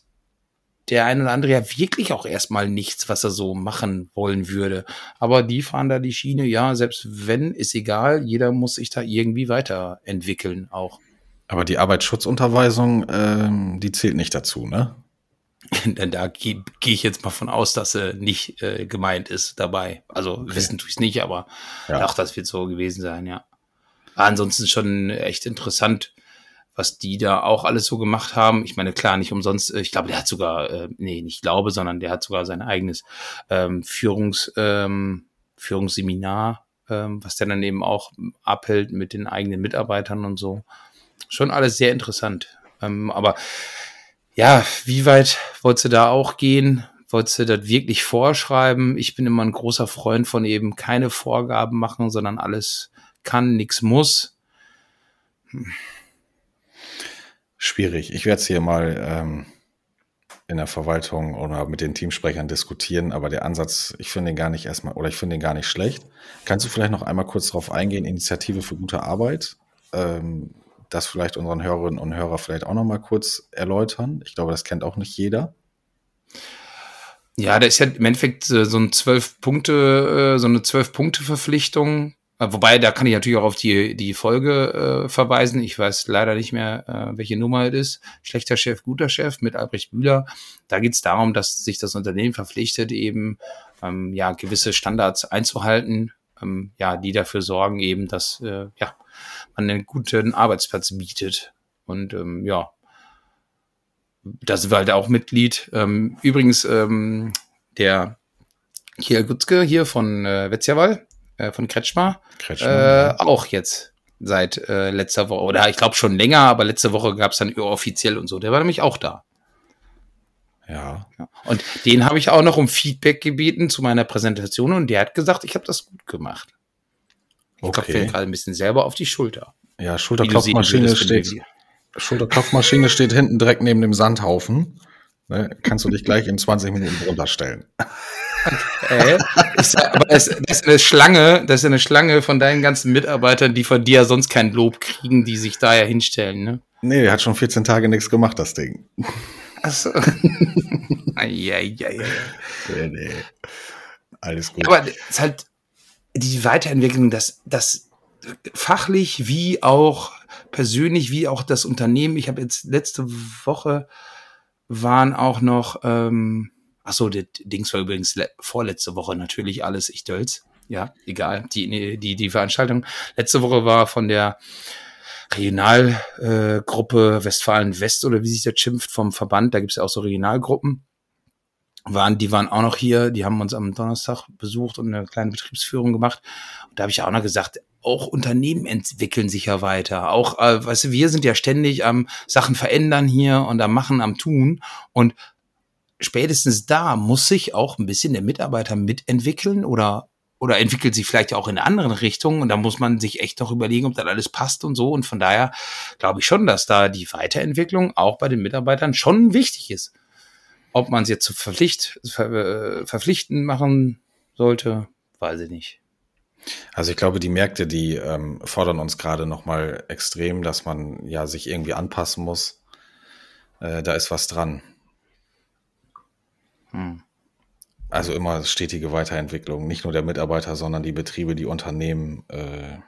Speaker 3: der eine oder andere ja wirklich auch erstmal nichts, was er so machen wollen würde. Aber die fahren da die Schiene, ja, selbst wenn, ist egal, jeder muss sich da irgendwie weiterentwickeln auch.
Speaker 2: Aber die Arbeitsschutzunterweisung, ähm, die zählt nicht dazu, ne?
Speaker 3: Denn da gehe geh ich jetzt mal von aus, dass sie nicht äh, gemeint ist dabei. Also okay. wissen tue ich es nicht, aber ja. auch das wird so gewesen sein, ja. ansonsten schon echt interessant, was die da auch alles so gemacht haben. Ich meine, klar, nicht umsonst, äh, ich glaube, der hat sogar, äh, nee, nicht glaube, sondern der hat sogar sein eigenes ähm, Führungs, ähm, Führungsseminar, ähm, was der dann eben auch abhält mit den eigenen Mitarbeitern und so. Schon alles sehr interessant. Ähm, aber ja, wie weit wolltest du da auch gehen? Wolltest du das wirklich vorschreiben? Ich bin immer ein großer Freund von eben keine Vorgaben machen, sondern alles kann, nichts muss.
Speaker 2: Hm. Schwierig. Ich werde es hier mal ähm, in der Verwaltung oder mit den Teamsprechern diskutieren, aber der Ansatz, ich finde den gar nicht erstmal, oder ich finde den gar nicht schlecht. Kannst du vielleicht noch einmal kurz darauf eingehen, Initiative für gute Arbeit? Ähm, das vielleicht unseren Hörerinnen und Hörer vielleicht auch noch mal kurz erläutern. Ich glaube, das kennt auch nicht jeder.
Speaker 3: Ja, da ist ja im Endeffekt so ein zwölf Punkte, äh, so eine zwölf Punkte Verpflichtung. Äh, wobei, da kann ich natürlich auch auf die, die Folge äh, verweisen. Ich weiß leider nicht mehr, äh, welche Nummer es ist. Schlechter Chef, guter Chef mit Albrecht Bühler. Da geht es darum, dass sich das Unternehmen verpflichtet, eben ähm, ja gewisse Standards einzuhalten, ähm, ja, die dafür sorgen, eben, dass äh, ja man einen guten Arbeitsplatz bietet. Und ähm, ja, da sind wir halt auch Mitglied. Ähm, übrigens, ähm, der Kiel Gutzke hier von äh, Wetzjawal, äh, von Kretschmer, Kretschmer äh, auch jetzt seit äh, letzter Woche, oder ich glaube schon länger, aber letzte Woche gab es dann offiziell und so. Der war nämlich auch da.
Speaker 2: Ja.
Speaker 3: ja. Und den habe ich auch noch um Feedback gebeten zu meiner Präsentation und der hat gesagt, ich habe das gut gemacht. Ich okay. klopfe gerade ein bisschen selber auf die Schulter.
Speaker 2: Ja, Schulterklopfmaschine steht, Schulterklopfmaschine steht hinten direkt neben dem Sandhaufen. Ne, kannst du dich gleich in 20 Minuten runterstellen.
Speaker 3: Okay. aber das, das, ist eine Schlange, das ist eine Schlange von deinen ganzen Mitarbeitern, die von dir sonst kein Lob kriegen, die sich daher hinstellen, ne?
Speaker 2: Nee, der hat schon 14 Tage nichts gemacht, das Ding.
Speaker 3: Achso. ja, ja, ja. Nee,
Speaker 2: nee. Alles gut.
Speaker 3: Aber es ist halt, die Weiterentwicklung, dass das fachlich wie auch persönlich, wie auch das Unternehmen. Ich habe jetzt letzte Woche waren auch noch, ähm, ach so, das Dings war übrigens vorletzte Woche natürlich alles, ich dölz. Ja, egal, die, die, die Veranstaltung. Letzte Woche war von der Regionalgruppe äh, Westfalen West oder wie sich das schimpft vom Verband, da gibt es ja auch so Regionalgruppen waren, die waren auch noch hier, die haben uns am Donnerstag besucht und eine kleine Betriebsführung gemacht. Und da habe ich auch noch gesagt, auch Unternehmen entwickeln sich ja weiter. Auch, äh, weißt du, wir sind ja ständig am Sachen verändern hier und am Machen, am Tun. Und spätestens da muss sich auch ein bisschen der Mitarbeiter mitentwickeln oder oder entwickelt sich vielleicht auch in eine andere Richtung und da muss man sich echt noch überlegen, ob das alles passt und so. Und von daher glaube ich schon, dass da die Weiterentwicklung auch bei den Mitarbeitern schon wichtig ist. Ob man es jetzt zu Verpflicht, ver, äh, verpflichten machen sollte, weiß ich nicht.
Speaker 2: Also ich glaube, die Märkte, die ähm, fordern uns gerade nochmal extrem, dass man ja sich irgendwie anpassen muss. Äh, da ist was dran. Hm. Also immer stetige Weiterentwicklung, nicht nur der Mitarbeiter, sondern die Betriebe, die Unternehmen, äh,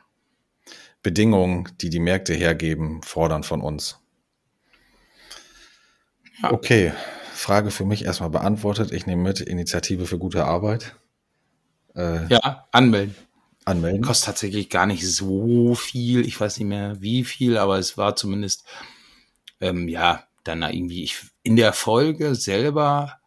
Speaker 2: Bedingungen, die die Märkte hergeben, fordern von uns. Ja. Okay, Frage für mich erstmal beantwortet. Ich nehme mit Initiative für gute Arbeit.
Speaker 3: Äh, ja, anmelden.
Speaker 2: Anmelden.
Speaker 3: Kostet tatsächlich gar nicht so viel. Ich weiß nicht mehr wie viel, aber es war zumindest, ähm, ja, dann irgendwie ich, in der Folge selber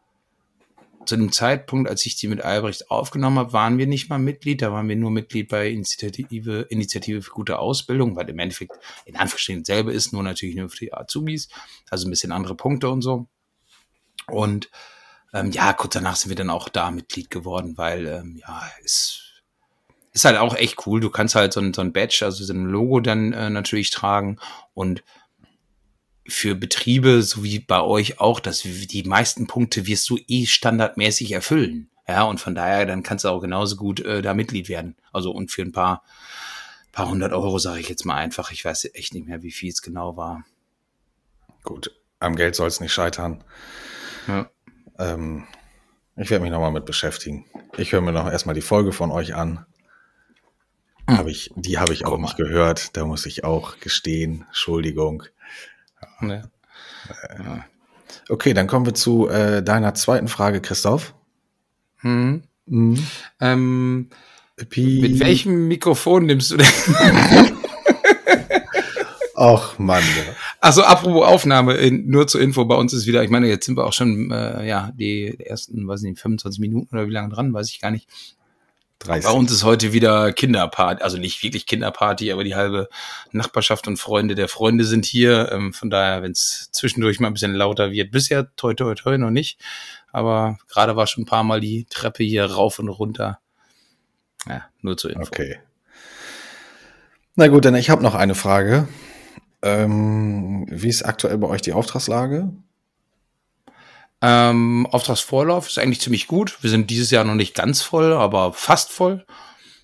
Speaker 3: zu dem Zeitpunkt, als ich die mit Albrecht aufgenommen habe, waren wir nicht mal Mitglied. Da waren wir nur Mitglied bei Initiative, Initiative für gute Ausbildung, weil im Endeffekt in Anführungsstrichen selber ist, nur natürlich nur für die Azubis. Also ein bisschen andere Punkte und so. Und ähm, ja, kurz danach sind wir dann auch da Mitglied geworden, weil ähm, ja, es ist halt auch echt cool. Du kannst halt so ein, so ein Badge, also so ein Logo dann äh, natürlich tragen und für Betriebe, so wie bei euch auch, dass die meisten Punkte wirst du eh standardmäßig erfüllen. Ja, und von daher, dann kannst du auch genauso gut äh, da Mitglied werden. Also und für ein paar, paar hundert Euro sage ich jetzt mal einfach. Ich weiß echt nicht mehr, wie viel es genau war.
Speaker 2: Gut, am Geld soll es nicht scheitern. Ja. Ähm, ich werde mich nochmal mit beschäftigen. Ich höre mir noch erstmal die Folge von euch an. Hm. Hab ich, die habe ich auch nicht gehört. Da muss ich auch gestehen. Entschuldigung.
Speaker 3: Ja. Ja.
Speaker 2: Okay, dann kommen wir zu äh, deiner zweiten Frage, Christoph.
Speaker 3: Hm. Mhm. Ähm, mit welchem Mikrofon nimmst du denn?
Speaker 2: Ach Mann.
Speaker 3: Also apropos Aufnahme, in, nur zur Info, bei uns ist wieder, ich meine, jetzt sind wir auch schon, äh, ja, die ersten, weiß nicht, 25 Minuten oder wie lange dran, weiß ich gar nicht. 30. Bei uns ist heute wieder Kinderparty, also nicht wirklich Kinderparty, aber die halbe Nachbarschaft und Freunde der Freunde sind hier. Ähm, von daher, wenn es zwischendurch mal ein bisschen lauter wird, bisher toi toi toi noch nicht. Aber gerade war schon ein paar Mal die Treppe hier rauf und runter. Ja, nur zur Info.
Speaker 2: Okay. Na gut, dann ich habe noch eine Frage. Ähm, wie ist aktuell bei euch die Auftragslage?
Speaker 3: Ähm, Auftragsvorlauf ist eigentlich ziemlich gut. Wir sind dieses Jahr noch nicht ganz voll, aber fast voll.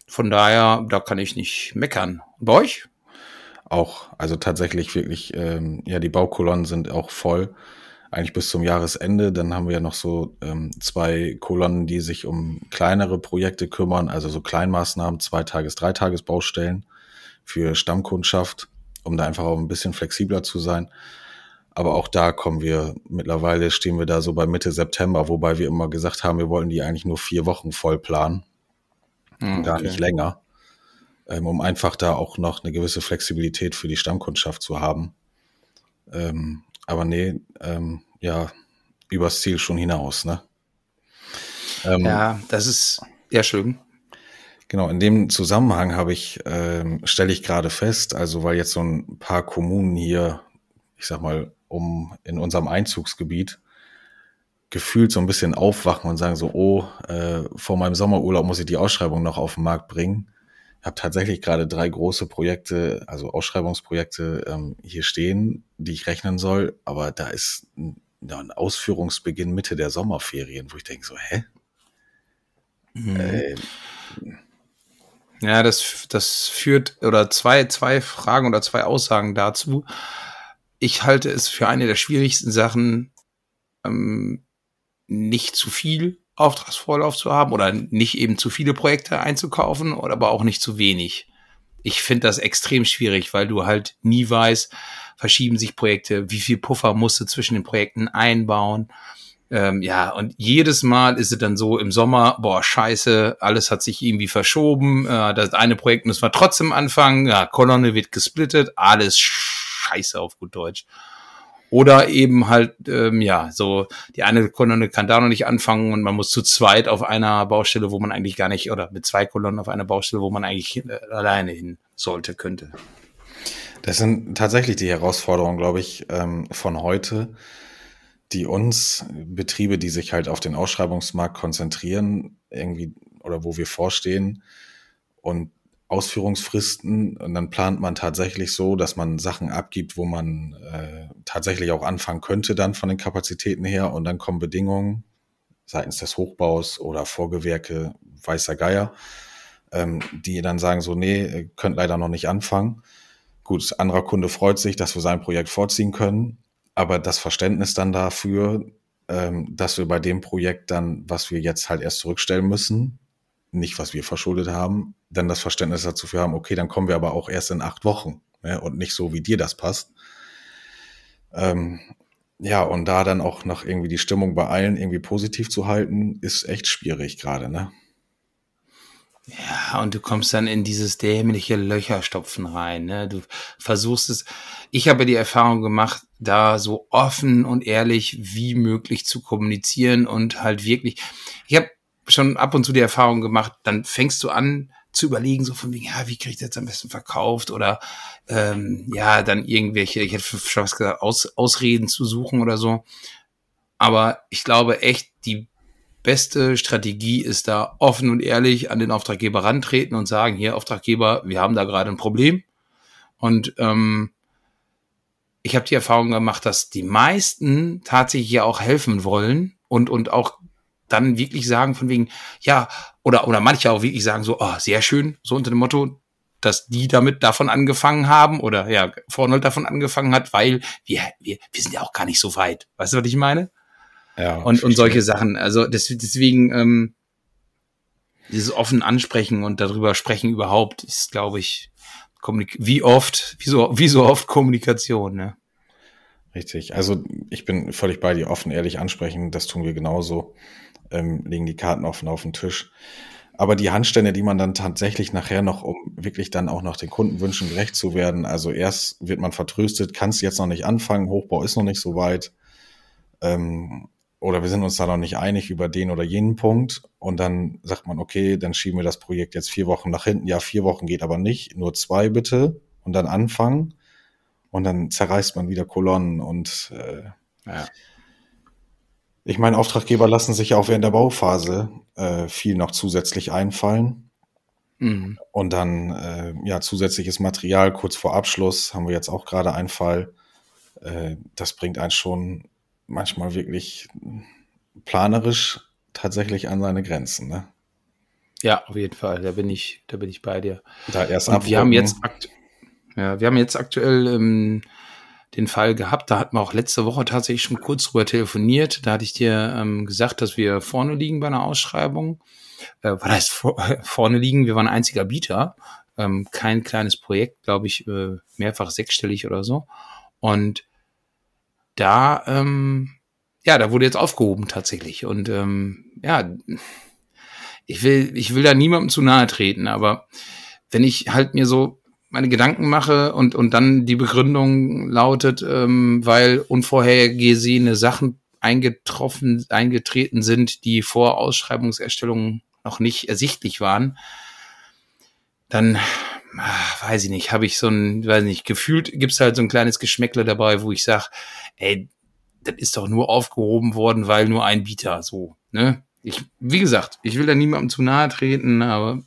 Speaker 3: Von daher, da kann ich nicht meckern. Bei euch?
Speaker 2: Auch, also tatsächlich wirklich, ähm, ja, die Baukolonnen sind auch voll. Eigentlich bis zum Jahresende. Dann haben wir ja noch so ähm, zwei Kolonnen, die sich um kleinere Projekte kümmern, also so Kleinmaßnahmen, Zweitages-, Dreitages-Baustellen für Stammkundschaft, um da einfach auch ein bisschen flexibler zu sein. Aber auch da kommen wir, mittlerweile stehen wir da so bei Mitte September, wobei wir immer gesagt haben, wir wollten die eigentlich nur vier Wochen voll planen. Okay. Gar nicht länger. Ähm, um einfach da auch noch eine gewisse Flexibilität für die Stammkundschaft zu haben. Ähm, aber nee, ähm, ja, übers Ziel schon hinaus, ne?
Speaker 3: Ähm, ja, das ist ja schön.
Speaker 2: Genau, in dem Zusammenhang habe ich, ähm, stelle ich gerade fest, also weil jetzt so ein paar Kommunen hier, ich sag mal, um in unserem Einzugsgebiet gefühlt so ein bisschen aufwachen und sagen so, oh, äh, vor meinem Sommerurlaub muss ich die Ausschreibung noch auf den Markt bringen. Ich habe tatsächlich gerade drei große Projekte, also Ausschreibungsprojekte ähm, hier stehen, die ich rechnen soll, aber da ist ein, ja, ein Ausführungsbeginn Mitte der Sommerferien, wo ich denke so, hä? Mhm.
Speaker 3: Äh, ja, das, das führt, oder zwei, zwei Fragen oder zwei Aussagen dazu ich halte es für eine der schwierigsten Sachen, ähm, nicht zu viel Auftragsvorlauf zu haben oder nicht eben zu viele Projekte einzukaufen oder aber auch nicht zu wenig. Ich finde das extrem schwierig, weil du halt nie weißt, verschieben sich Projekte, wie viel Puffer musst du zwischen den Projekten einbauen. Ähm, ja, und jedes Mal ist es dann so im Sommer, boah, scheiße, alles hat sich irgendwie verschoben. Äh, das eine Projekt müssen wir trotzdem anfangen. Ja, Kolonne wird gesplittet, alles scheiße auf gut Deutsch. Oder eben halt, ähm, ja, so die eine Kolonne kann da noch nicht anfangen und man muss zu zweit auf einer Baustelle, wo man eigentlich gar nicht, oder mit zwei Kolonnen auf einer Baustelle, wo man eigentlich äh, alleine hin sollte, könnte.
Speaker 2: Das sind tatsächlich die Herausforderungen, glaube ich, ähm, von heute, die uns Betriebe, die sich halt auf den Ausschreibungsmarkt konzentrieren, irgendwie oder wo wir vorstehen und Ausführungsfristen. Und dann plant man tatsächlich so, dass man Sachen abgibt, wo man äh, tatsächlich auch anfangen könnte dann von den Kapazitäten her. Und dann kommen Bedingungen seitens des Hochbaus oder Vorgewerke, weißer Geier, ähm, die dann sagen so, nee, könnt leider noch nicht anfangen. Gut, anderer Kunde freut sich, dass wir sein Projekt vorziehen können, aber das Verständnis dann dafür, ähm, dass wir bei dem Projekt dann, was wir jetzt halt erst zurückstellen müssen, nicht was wir verschuldet haben, dann das Verständnis dazu für haben, okay, dann kommen wir aber auch erst in acht Wochen ne, und nicht so, wie dir das passt. Ähm, ja, und da dann auch noch irgendwie die Stimmung bei allen irgendwie positiv zu halten, ist echt schwierig gerade, ne?
Speaker 3: Ja, und du kommst dann in dieses dämliche Löcherstopfen rein. Ne? Du versuchst es. Ich habe die Erfahrung gemacht, da so offen und ehrlich wie möglich zu kommunizieren und halt wirklich. Ich habe schon ab und zu die Erfahrung gemacht, dann fängst du an zu überlegen, so von wegen, ja, wie kriege ich das jetzt am besten verkauft oder ähm, ja, dann irgendwelche, ich hätte schon was gesagt, Aus, Ausreden zu suchen oder so. Aber ich glaube echt, die beste Strategie ist da offen und ehrlich an den Auftraggeber rantreten und sagen, hier Auftraggeber, wir haben da gerade ein Problem. Und ähm, ich habe die Erfahrung gemacht, dass die meisten tatsächlich ja auch helfen wollen und, und auch dann wirklich sagen von wegen, ja, oder, oder manche auch wirklich sagen so, oh, sehr schön, so unter dem Motto, dass die damit davon angefangen haben oder ja, Vornold davon angefangen hat, weil wir, wir, wir sind ja auch gar nicht so weit. Weißt du, was ich meine? Ja. Und, und solche Sachen. Also das, deswegen, ähm, dieses offen ansprechen und darüber sprechen überhaupt ist, glaube ich, wie oft, wie so, wie so oft Kommunikation, ne?
Speaker 2: Richtig. Also ich bin völlig bei dir offen, ehrlich ansprechen. Das tun wir genauso. Ähm, legen die Karten offen auf den Tisch. Aber die Handstände, die man dann tatsächlich nachher noch, um wirklich dann auch noch den Kundenwünschen gerecht zu werden, also erst wird man vertröstet, kannst jetzt noch nicht anfangen, Hochbau ist noch nicht so weit. Ähm, oder wir sind uns da noch nicht einig über den oder jenen Punkt. Und dann sagt man, okay, dann schieben wir das Projekt jetzt vier Wochen nach hinten. Ja, vier Wochen geht aber nicht, nur zwei bitte. Und dann anfangen. Und dann zerreißt man wieder Kolonnen und äh, ja. Ich meine, Auftraggeber lassen sich ja auch während der Bauphase äh, viel noch zusätzlich einfallen. Mhm. Und dann äh, ja zusätzliches Material kurz vor Abschluss haben wir jetzt auch gerade einen Fall. Äh, das bringt einen schon manchmal wirklich planerisch tatsächlich an seine Grenzen. Ne?
Speaker 3: Ja, auf jeden Fall. Da bin ich, da bin ich bei dir.
Speaker 2: Da erst
Speaker 3: Und wir haben jetzt ja, wir haben jetzt aktuell ähm, den Fall gehabt. Da hatten wir auch letzte Woche tatsächlich schon kurz drüber telefoniert. Da hatte ich dir ähm, gesagt, dass wir vorne liegen bei einer Ausschreibung. Äh, was heißt vor, vorne liegen? Wir waren einziger Bieter. Ähm, kein kleines Projekt, glaube ich, äh, mehrfach sechsstellig oder so. Und da, ähm, ja, da wurde jetzt aufgehoben tatsächlich. Und ähm, ja, ich will, ich will da niemandem zu nahe treten, aber wenn ich halt mir so meine Gedanken mache und, und dann die Begründung lautet, ähm, weil unvorhergesehene Sachen eingetroffen, eingetreten sind, die vor Ausschreibungserstellung noch nicht ersichtlich waren, dann ach, weiß ich nicht, habe ich so ein, weiß nicht, gefühlt gibt's halt so ein kleines Geschmäckle dabei, wo ich sag, ey, das ist doch nur aufgehoben worden, weil nur ein Bieter so, ne? Ich, wie gesagt, ich will da niemandem zu nahe treten, aber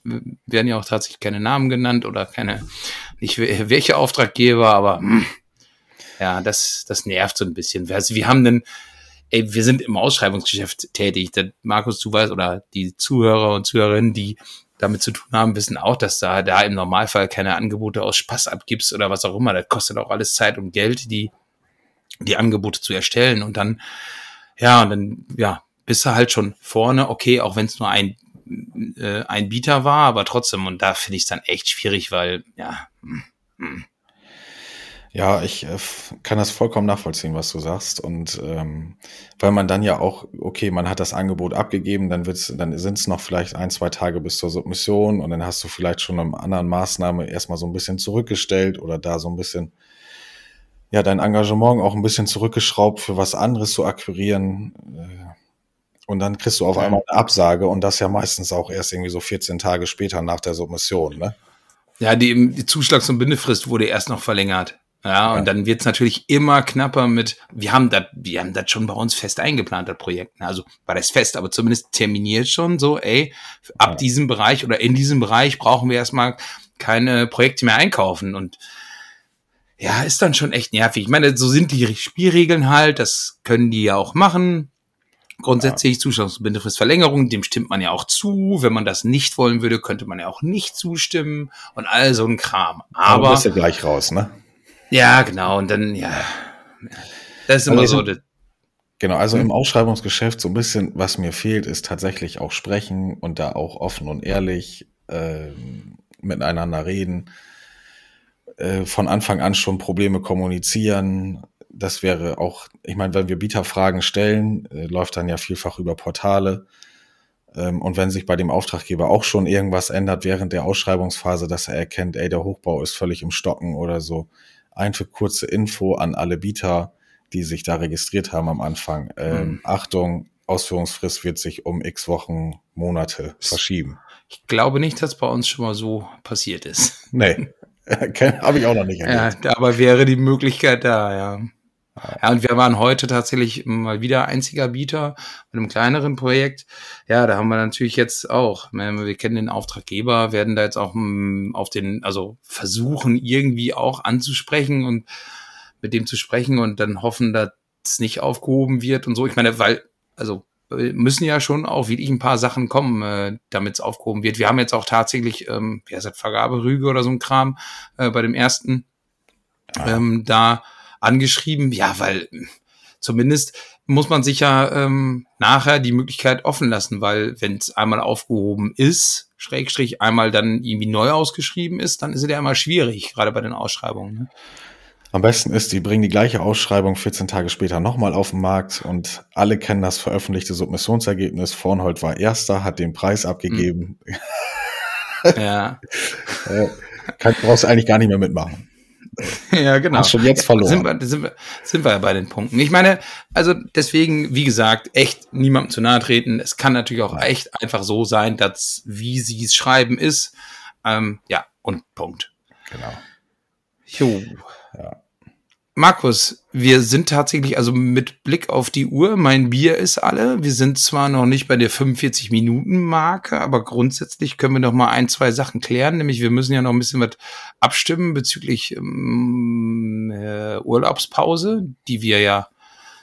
Speaker 3: werden ja auch tatsächlich keine Namen genannt oder keine, nicht welche Auftraggeber, aber hm, ja, das, das nervt so ein bisschen. Also wir haben denn, ey, wir sind im Ausschreibungsgeschäft tätig. Der Markus, du weißt, oder die Zuhörer und Zuhörerinnen, die damit zu tun haben, wissen auch, dass da, da im Normalfall keine Angebote aus Spaß abgibst oder was auch immer. Das kostet auch alles Zeit und Geld, die, die Angebote zu erstellen und dann, ja, und dann, ja, bist du halt schon vorne, okay, auch wenn es nur ein, äh, ein Bieter war, aber trotzdem, und da finde ich es dann echt schwierig, weil, ja. Mh,
Speaker 2: hm, hm. Ja, ich äh, kann das vollkommen nachvollziehen, was du sagst. Und ähm, weil man dann ja auch, okay, man hat das Angebot abgegeben, dann wird's, dann sind es noch vielleicht ein, zwei Tage bis zur Submission und dann hast du vielleicht schon eine anderen Maßnahme erstmal so ein bisschen zurückgestellt oder da so ein bisschen ja dein Engagement auch ein bisschen zurückgeschraubt für was anderes zu akquirieren. Äh, und dann kriegst du auf einmal eine Absage und das ja meistens auch erst irgendwie so 14 Tage später nach der Submission, ne?
Speaker 3: Ja, die, die Zuschlags- und Bindefrist wurde erst noch verlängert. Ja, ja. und dann wird's natürlich immer knapper mit, wir haben das, wir haben das schon bei uns fest eingeplant, das Projekt. Ne? Also war das fest, aber zumindest terminiert schon so, ey, ab ja. diesem Bereich oder in diesem Bereich brauchen wir erstmal keine Projekte mehr einkaufen. Und ja, ist dann schon echt nervig. Ich meine, so sind die Spielregeln halt, das können die ja auch machen. Grundsätzlich ja. Zustandsbindefristverlängerung, dem stimmt man ja auch zu. Wenn man das nicht wollen würde, könnte man ja auch nicht zustimmen und all so ein Kram. Aber,
Speaker 2: Aber bist ja gleich raus, ne?
Speaker 3: Ja, genau. Und dann, ja, das ist immer also, so.
Speaker 2: Genau, also im Ausschreibungsgeschäft so ein bisschen, was mir fehlt, ist tatsächlich auch sprechen und da auch offen und ehrlich äh, miteinander reden. Äh, von Anfang an schon Probleme kommunizieren, das wäre auch, ich meine, wenn wir Bieterfragen stellen, äh, läuft dann ja vielfach über Portale. Ähm, und wenn sich bei dem Auftraggeber auch schon irgendwas ändert während der Ausschreibungsphase, dass er erkennt, ey, der Hochbau ist völlig im Stocken oder so, einfach kurze Info an alle Bieter, die sich da registriert haben am Anfang. Ähm, mhm. Achtung, Ausführungsfrist wird sich um x Wochen, Monate verschieben.
Speaker 3: Ich glaube nicht, dass bei uns schon mal so passiert ist.
Speaker 2: Nee, habe ich auch noch nicht
Speaker 3: erlebt. Ja, aber wäre die Möglichkeit da, ja. Ja, und wir waren heute tatsächlich mal wieder einziger Bieter mit einem kleineren Projekt. Ja, da haben wir natürlich jetzt auch, wir kennen den Auftraggeber, werden da jetzt auch hm, auf den, also versuchen irgendwie auch anzusprechen und mit dem zu sprechen und dann hoffen, dass es nicht aufgehoben wird und so. Ich meine, weil, also müssen ja schon auch wirklich ein paar Sachen kommen, äh, damit es aufgehoben wird. Wir haben jetzt auch tatsächlich, ähm, wie heißt das, Vergaberüge oder so ein Kram äh, bei dem ersten. Ähm, da angeschrieben, ja, weil zumindest muss man sich ja ähm, nachher die Möglichkeit offen lassen, weil wenn es einmal aufgehoben ist, Schrägstrich einmal dann irgendwie neu ausgeschrieben ist, dann ist es ja immer schwierig, gerade bei den Ausschreibungen. Ne?
Speaker 2: Am besten ist, die bringen die gleiche Ausschreibung 14 Tage später nochmal auf den Markt und alle kennen das veröffentlichte Submissionsergebnis. Vornhold war erster, hat den Preis abgegeben.
Speaker 3: Hm. Ja.
Speaker 2: äh, kann, brauchst eigentlich gar nicht mehr mitmachen.
Speaker 3: Ja, genau.
Speaker 2: Hast schon jetzt verloren.
Speaker 3: Sind wir, sind, wir, sind wir ja bei den Punkten. Ich meine, also deswegen, wie gesagt, echt niemandem zu nahe treten. Es kann natürlich auch echt einfach so sein, dass wie sie es schreiben ist. Ähm, ja, und Punkt.
Speaker 2: Genau.
Speaker 3: Jo. Ja. Markus, wir sind tatsächlich, also mit Blick auf die Uhr, mein Bier ist alle. Wir sind zwar noch nicht bei der 45-Minuten-Marke, aber grundsätzlich können wir noch mal ein, zwei Sachen klären. Nämlich, wir müssen ja noch ein bisschen was abstimmen bezüglich ähm, äh, Urlaubspause, die wir ja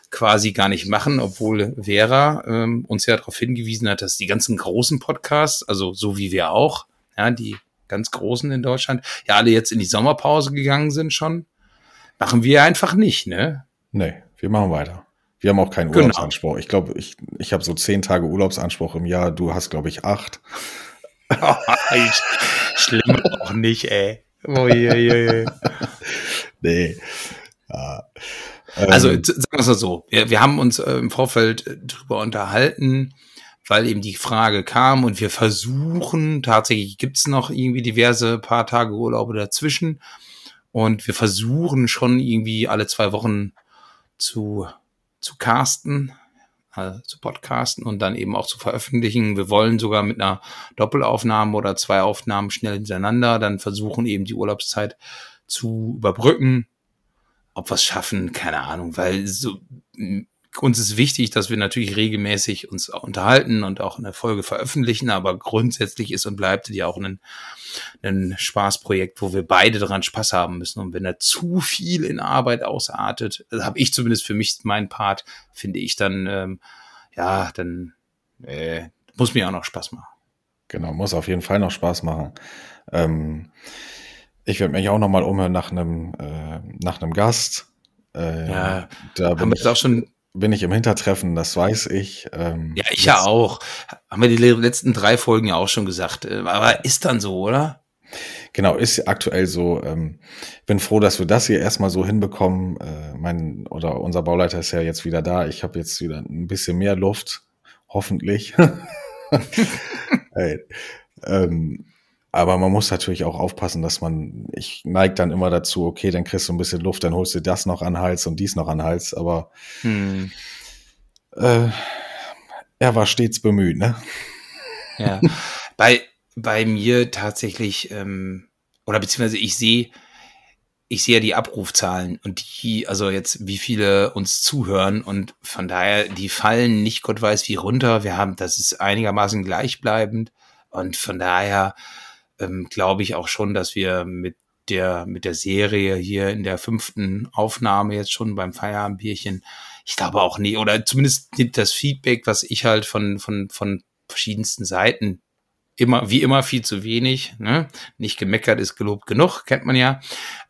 Speaker 3: quasi gar nicht machen, obwohl Vera ähm, uns ja darauf hingewiesen hat, dass die ganzen großen Podcasts, also so wie wir auch, ja, die ganz großen in Deutschland, ja alle jetzt in die Sommerpause gegangen sind schon. Machen wir einfach nicht, ne?
Speaker 2: Nee, wir machen weiter. Wir haben auch keinen
Speaker 3: Genau.
Speaker 2: Urlaubsanspruch. Ich glaube, ich, ich habe so zehn Tage Urlaubsanspruch im Jahr. Du hast, glaube ich, acht.
Speaker 3: Schlimm auch nicht, ey. Uiuiui.
Speaker 2: Nee. Ja.
Speaker 3: Also
Speaker 2: Ähm,
Speaker 3: sagen wir es mal so, wir, wir haben uns äh, im Vorfeld äh, drüber unterhalten, weil eben die Frage kam und wir versuchen, tatsächlich gibt's noch irgendwie diverse paar Tage Urlaube dazwischen und wir versuchen schon irgendwie alle zwei Wochen zu, zu casten, äh, zu podcasten und dann eben auch zu veröffentlichen. Wir wollen sogar mit einer Doppelaufnahme oder zwei Aufnahmen schnell hintereinander dann versuchen, eben die Urlaubszeit zu überbrücken ob wir es schaffen, keine Ahnung, weil so uns ist wichtig, dass wir natürlich regelmäßig uns unterhalten und auch eine Folge veröffentlichen, aber grundsätzlich ist und bleibt ja auch ein, ein Spaßprojekt, wo wir beide daran Spaß haben müssen. Und wenn er zu viel in Arbeit ausartet, also habe ich zumindest für mich meinen Part, finde ich dann, ähm, ja, dann äh, muss mir auch noch Spaß machen.
Speaker 2: Genau, muss auf jeden Fall noch Spaß machen. Ähm, ich werde mich auch noch mal umhören nach einem äh, nach einem Gast. Äh,
Speaker 3: Ja,
Speaker 2: da
Speaker 3: Haben wir
Speaker 2: ich,
Speaker 3: das auch schon
Speaker 2: bin ich im Hintertreffen, das weiß ich. Ähm,
Speaker 3: Ja, ich ja auch. Haben wir die le- letzten drei Folgen ja auch schon gesagt. Äh, Aber ist dann so, oder?
Speaker 2: Genau, ist aktuell so. Ähm, bin froh, dass wir das hier erstmal so hinbekommen. Äh, mein oder unser Bauleiter ist ja jetzt wieder da. Ich habe jetzt wieder ein bisschen mehr Luft, hoffentlich. hey, ähm, aber man muss natürlich auch aufpassen, dass man, ich neige dann immer dazu, okay, dann kriegst du ein bisschen Luft, dann holst du das noch an den Hals und dies noch an den Hals, aber
Speaker 3: Hm.
Speaker 2: äh, er war stets bemüht, ne?
Speaker 3: Ja. bei, bei mir tatsächlich, ähm, oder beziehungsweise ich sehe, ich sehe ja die Abrufzahlen und die, also jetzt, wie viele uns zuhören und von daher, die fallen nicht Gott weiß wie runter. Wir haben, das ist einigermaßen gleichbleibend und von daher ähm, glaube ich auch schon, dass wir mit der, mit der Serie hier in der fünften Aufnahme jetzt schon beim Feierabendbierchen, ich glaube auch nie, oder zumindest nimmt das Feedback, was ich halt von, von, von verschiedensten Seiten immer, wie immer viel zu wenig, ne? Nicht gemeckert ist gelobt genug, kennt man ja.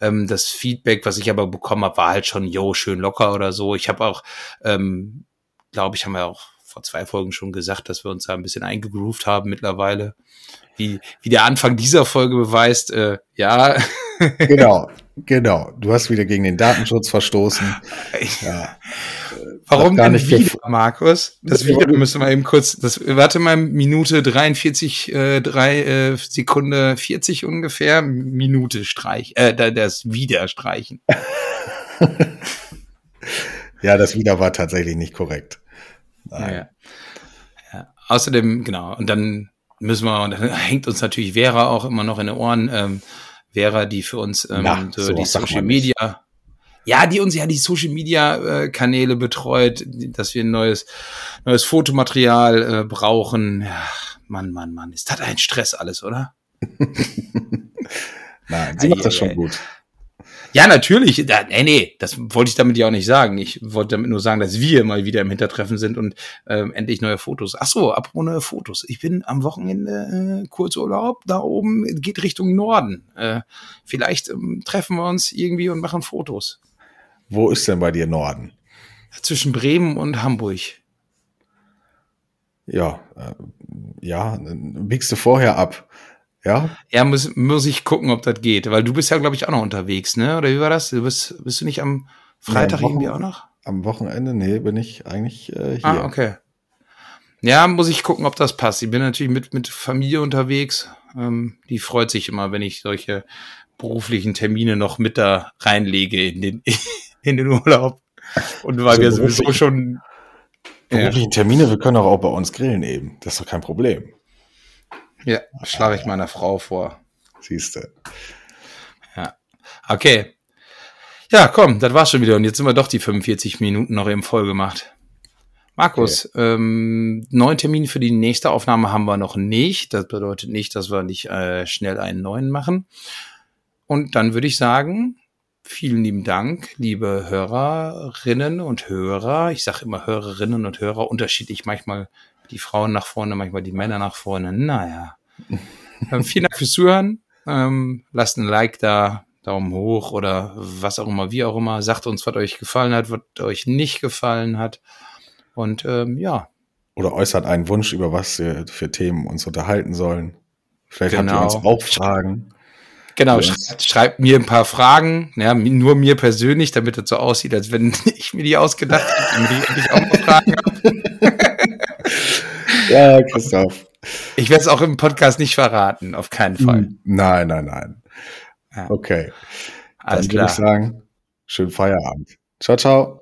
Speaker 3: Ähm, das Feedback, was ich aber bekommen habe, war halt schon, yo, schön locker oder so. Ich habe auch, ähm, glaube ich, haben wir auch vor zwei Folgen schon gesagt, dass wir uns da ein bisschen eingegroovt haben mittlerweile. Wie, wie der Anfang dieser Folge beweist, äh, ja,
Speaker 2: Genau, genau. Du hast wieder gegen den Datenschutz verstoßen. Ja.
Speaker 3: Warum
Speaker 2: gar
Speaker 3: denn
Speaker 2: nicht
Speaker 3: wieder, Markus? Das Video müssen wir eben kurz, das, warte mal, Minute 43, äh, drei äh, Sekunde 40 ungefähr, Minute streich, äh, da- das Wieder streichen.
Speaker 2: Ja, das wieder war tatsächlich nicht korrekt. Nein.
Speaker 3: Ja. Ja. Außerdem, genau, und dann müssen wir, und dann hängt uns natürlich Vera auch immer noch in den Ohren, ähm, Vera, die für uns ähm,
Speaker 2: Na,
Speaker 3: so die Social. Media, ja, die uns ja die Social Media äh, Kanäle betreut, dass wir ein neues, neues Fotomaterial äh, brauchen. Ja, Mann, Mann, Mann, ist das ein Stress alles, oder?
Speaker 2: Nein, sie macht das schon gut.
Speaker 3: Ja, natürlich. Da, nee, nee, das wollte ich damit ja auch nicht sagen. Ich wollte damit nur sagen, dass wir mal wieder im Hintertreffen sind und ähm, endlich neue Fotos. Ach so, apropos neue Fotos. Ich bin am Wochenende äh, Kurzurlaub da oben, geht Richtung Norden. Äh, vielleicht ähm, treffen wir uns irgendwie und machen Fotos.
Speaker 2: Wo ist denn bei dir Norden?
Speaker 3: Zwischen Bremen und Hamburg.
Speaker 2: Ja, äh, ja, biegst du vorher ab. Ja?
Speaker 3: Ja, muss, muss ich gucken, ob das geht. Weil du bist ja, glaube ich, auch noch unterwegs, ne? Oder wie war das? Du bist, bist du nicht am Freitag
Speaker 2: Ja, am
Speaker 3: irgendwie auch noch?
Speaker 2: Am Wochenende, nee, bin ich eigentlich äh, hier.
Speaker 3: Ah, okay. Ja, muss ich gucken, ob das passt. Ich bin natürlich mit, mit Familie unterwegs. Ähm, die freut sich immer, wenn ich solche beruflichen Termine noch mit da reinlege in den, in den Urlaub. Und weil
Speaker 2: So
Speaker 3: wir sowieso schon. Ja,
Speaker 2: Beruflichen Termine, wir können doch auch bei uns grillen eben. Das ist doch kein Problem.
Speaker 3: Ja schlage ich meiner Frau vor.
Speaker 2: Siehst du.
Speaker 3: Okay. Ja, komm, das war's schon wieder. Und jetzt sind wir doch die 45 Minuten noch eben voll gemacht. Markus, ähm, neuen Termin für die nächste Aufnahme haben wir noch nicht. Das bedeutet nicht, dass wir nicht äh, schnell einen neuen machen. Und dann würde ich sagen, vielen lieben Dank, liebe Hörerinnen und Hörer. Ich sage immer Hörerinnen und Hörer, unterschiedlich manchmal die Frauen nach vorne, manchmal die Männer nach vorne. Naja. Ähm, vielen Dank fürs Zuhören. Ähm, lasst ein Like da, Daumen hoch oder was auch immer, wie auch immer. Sagt uns, was euch gefallen hat, was euch nicht gefallen hat. Und ähm, ja,
Speaker 2: Oder äußert einen Wunsch, über was wir für Themen uns unterhalten sollen. Vielleicht habt
Speaker 3: Genau.
Speaker 2: ihr uns auch Fragen.
Speaker 3: genau, schreibt, schreibt mir ein paar Fragen, ja, nur mir persönlich, damit es so aussieht, als wenn ich mir die ausgedacht habe, damit ich auch mal Fragen habe.
Speaker 2: Ja, Christoph.
Speaker 3: Ich werde es auch im Podcast nicht verraten, auf keinen Fall.
Speaker 2: Hm, Nein, nein, nein.
Speaker 3: Ja.
Speaker 2: Okay.
Speaker 3: Alles
Speaker 2: Dann würde ich sagen, schönen Feierabend. Ciao, ciao.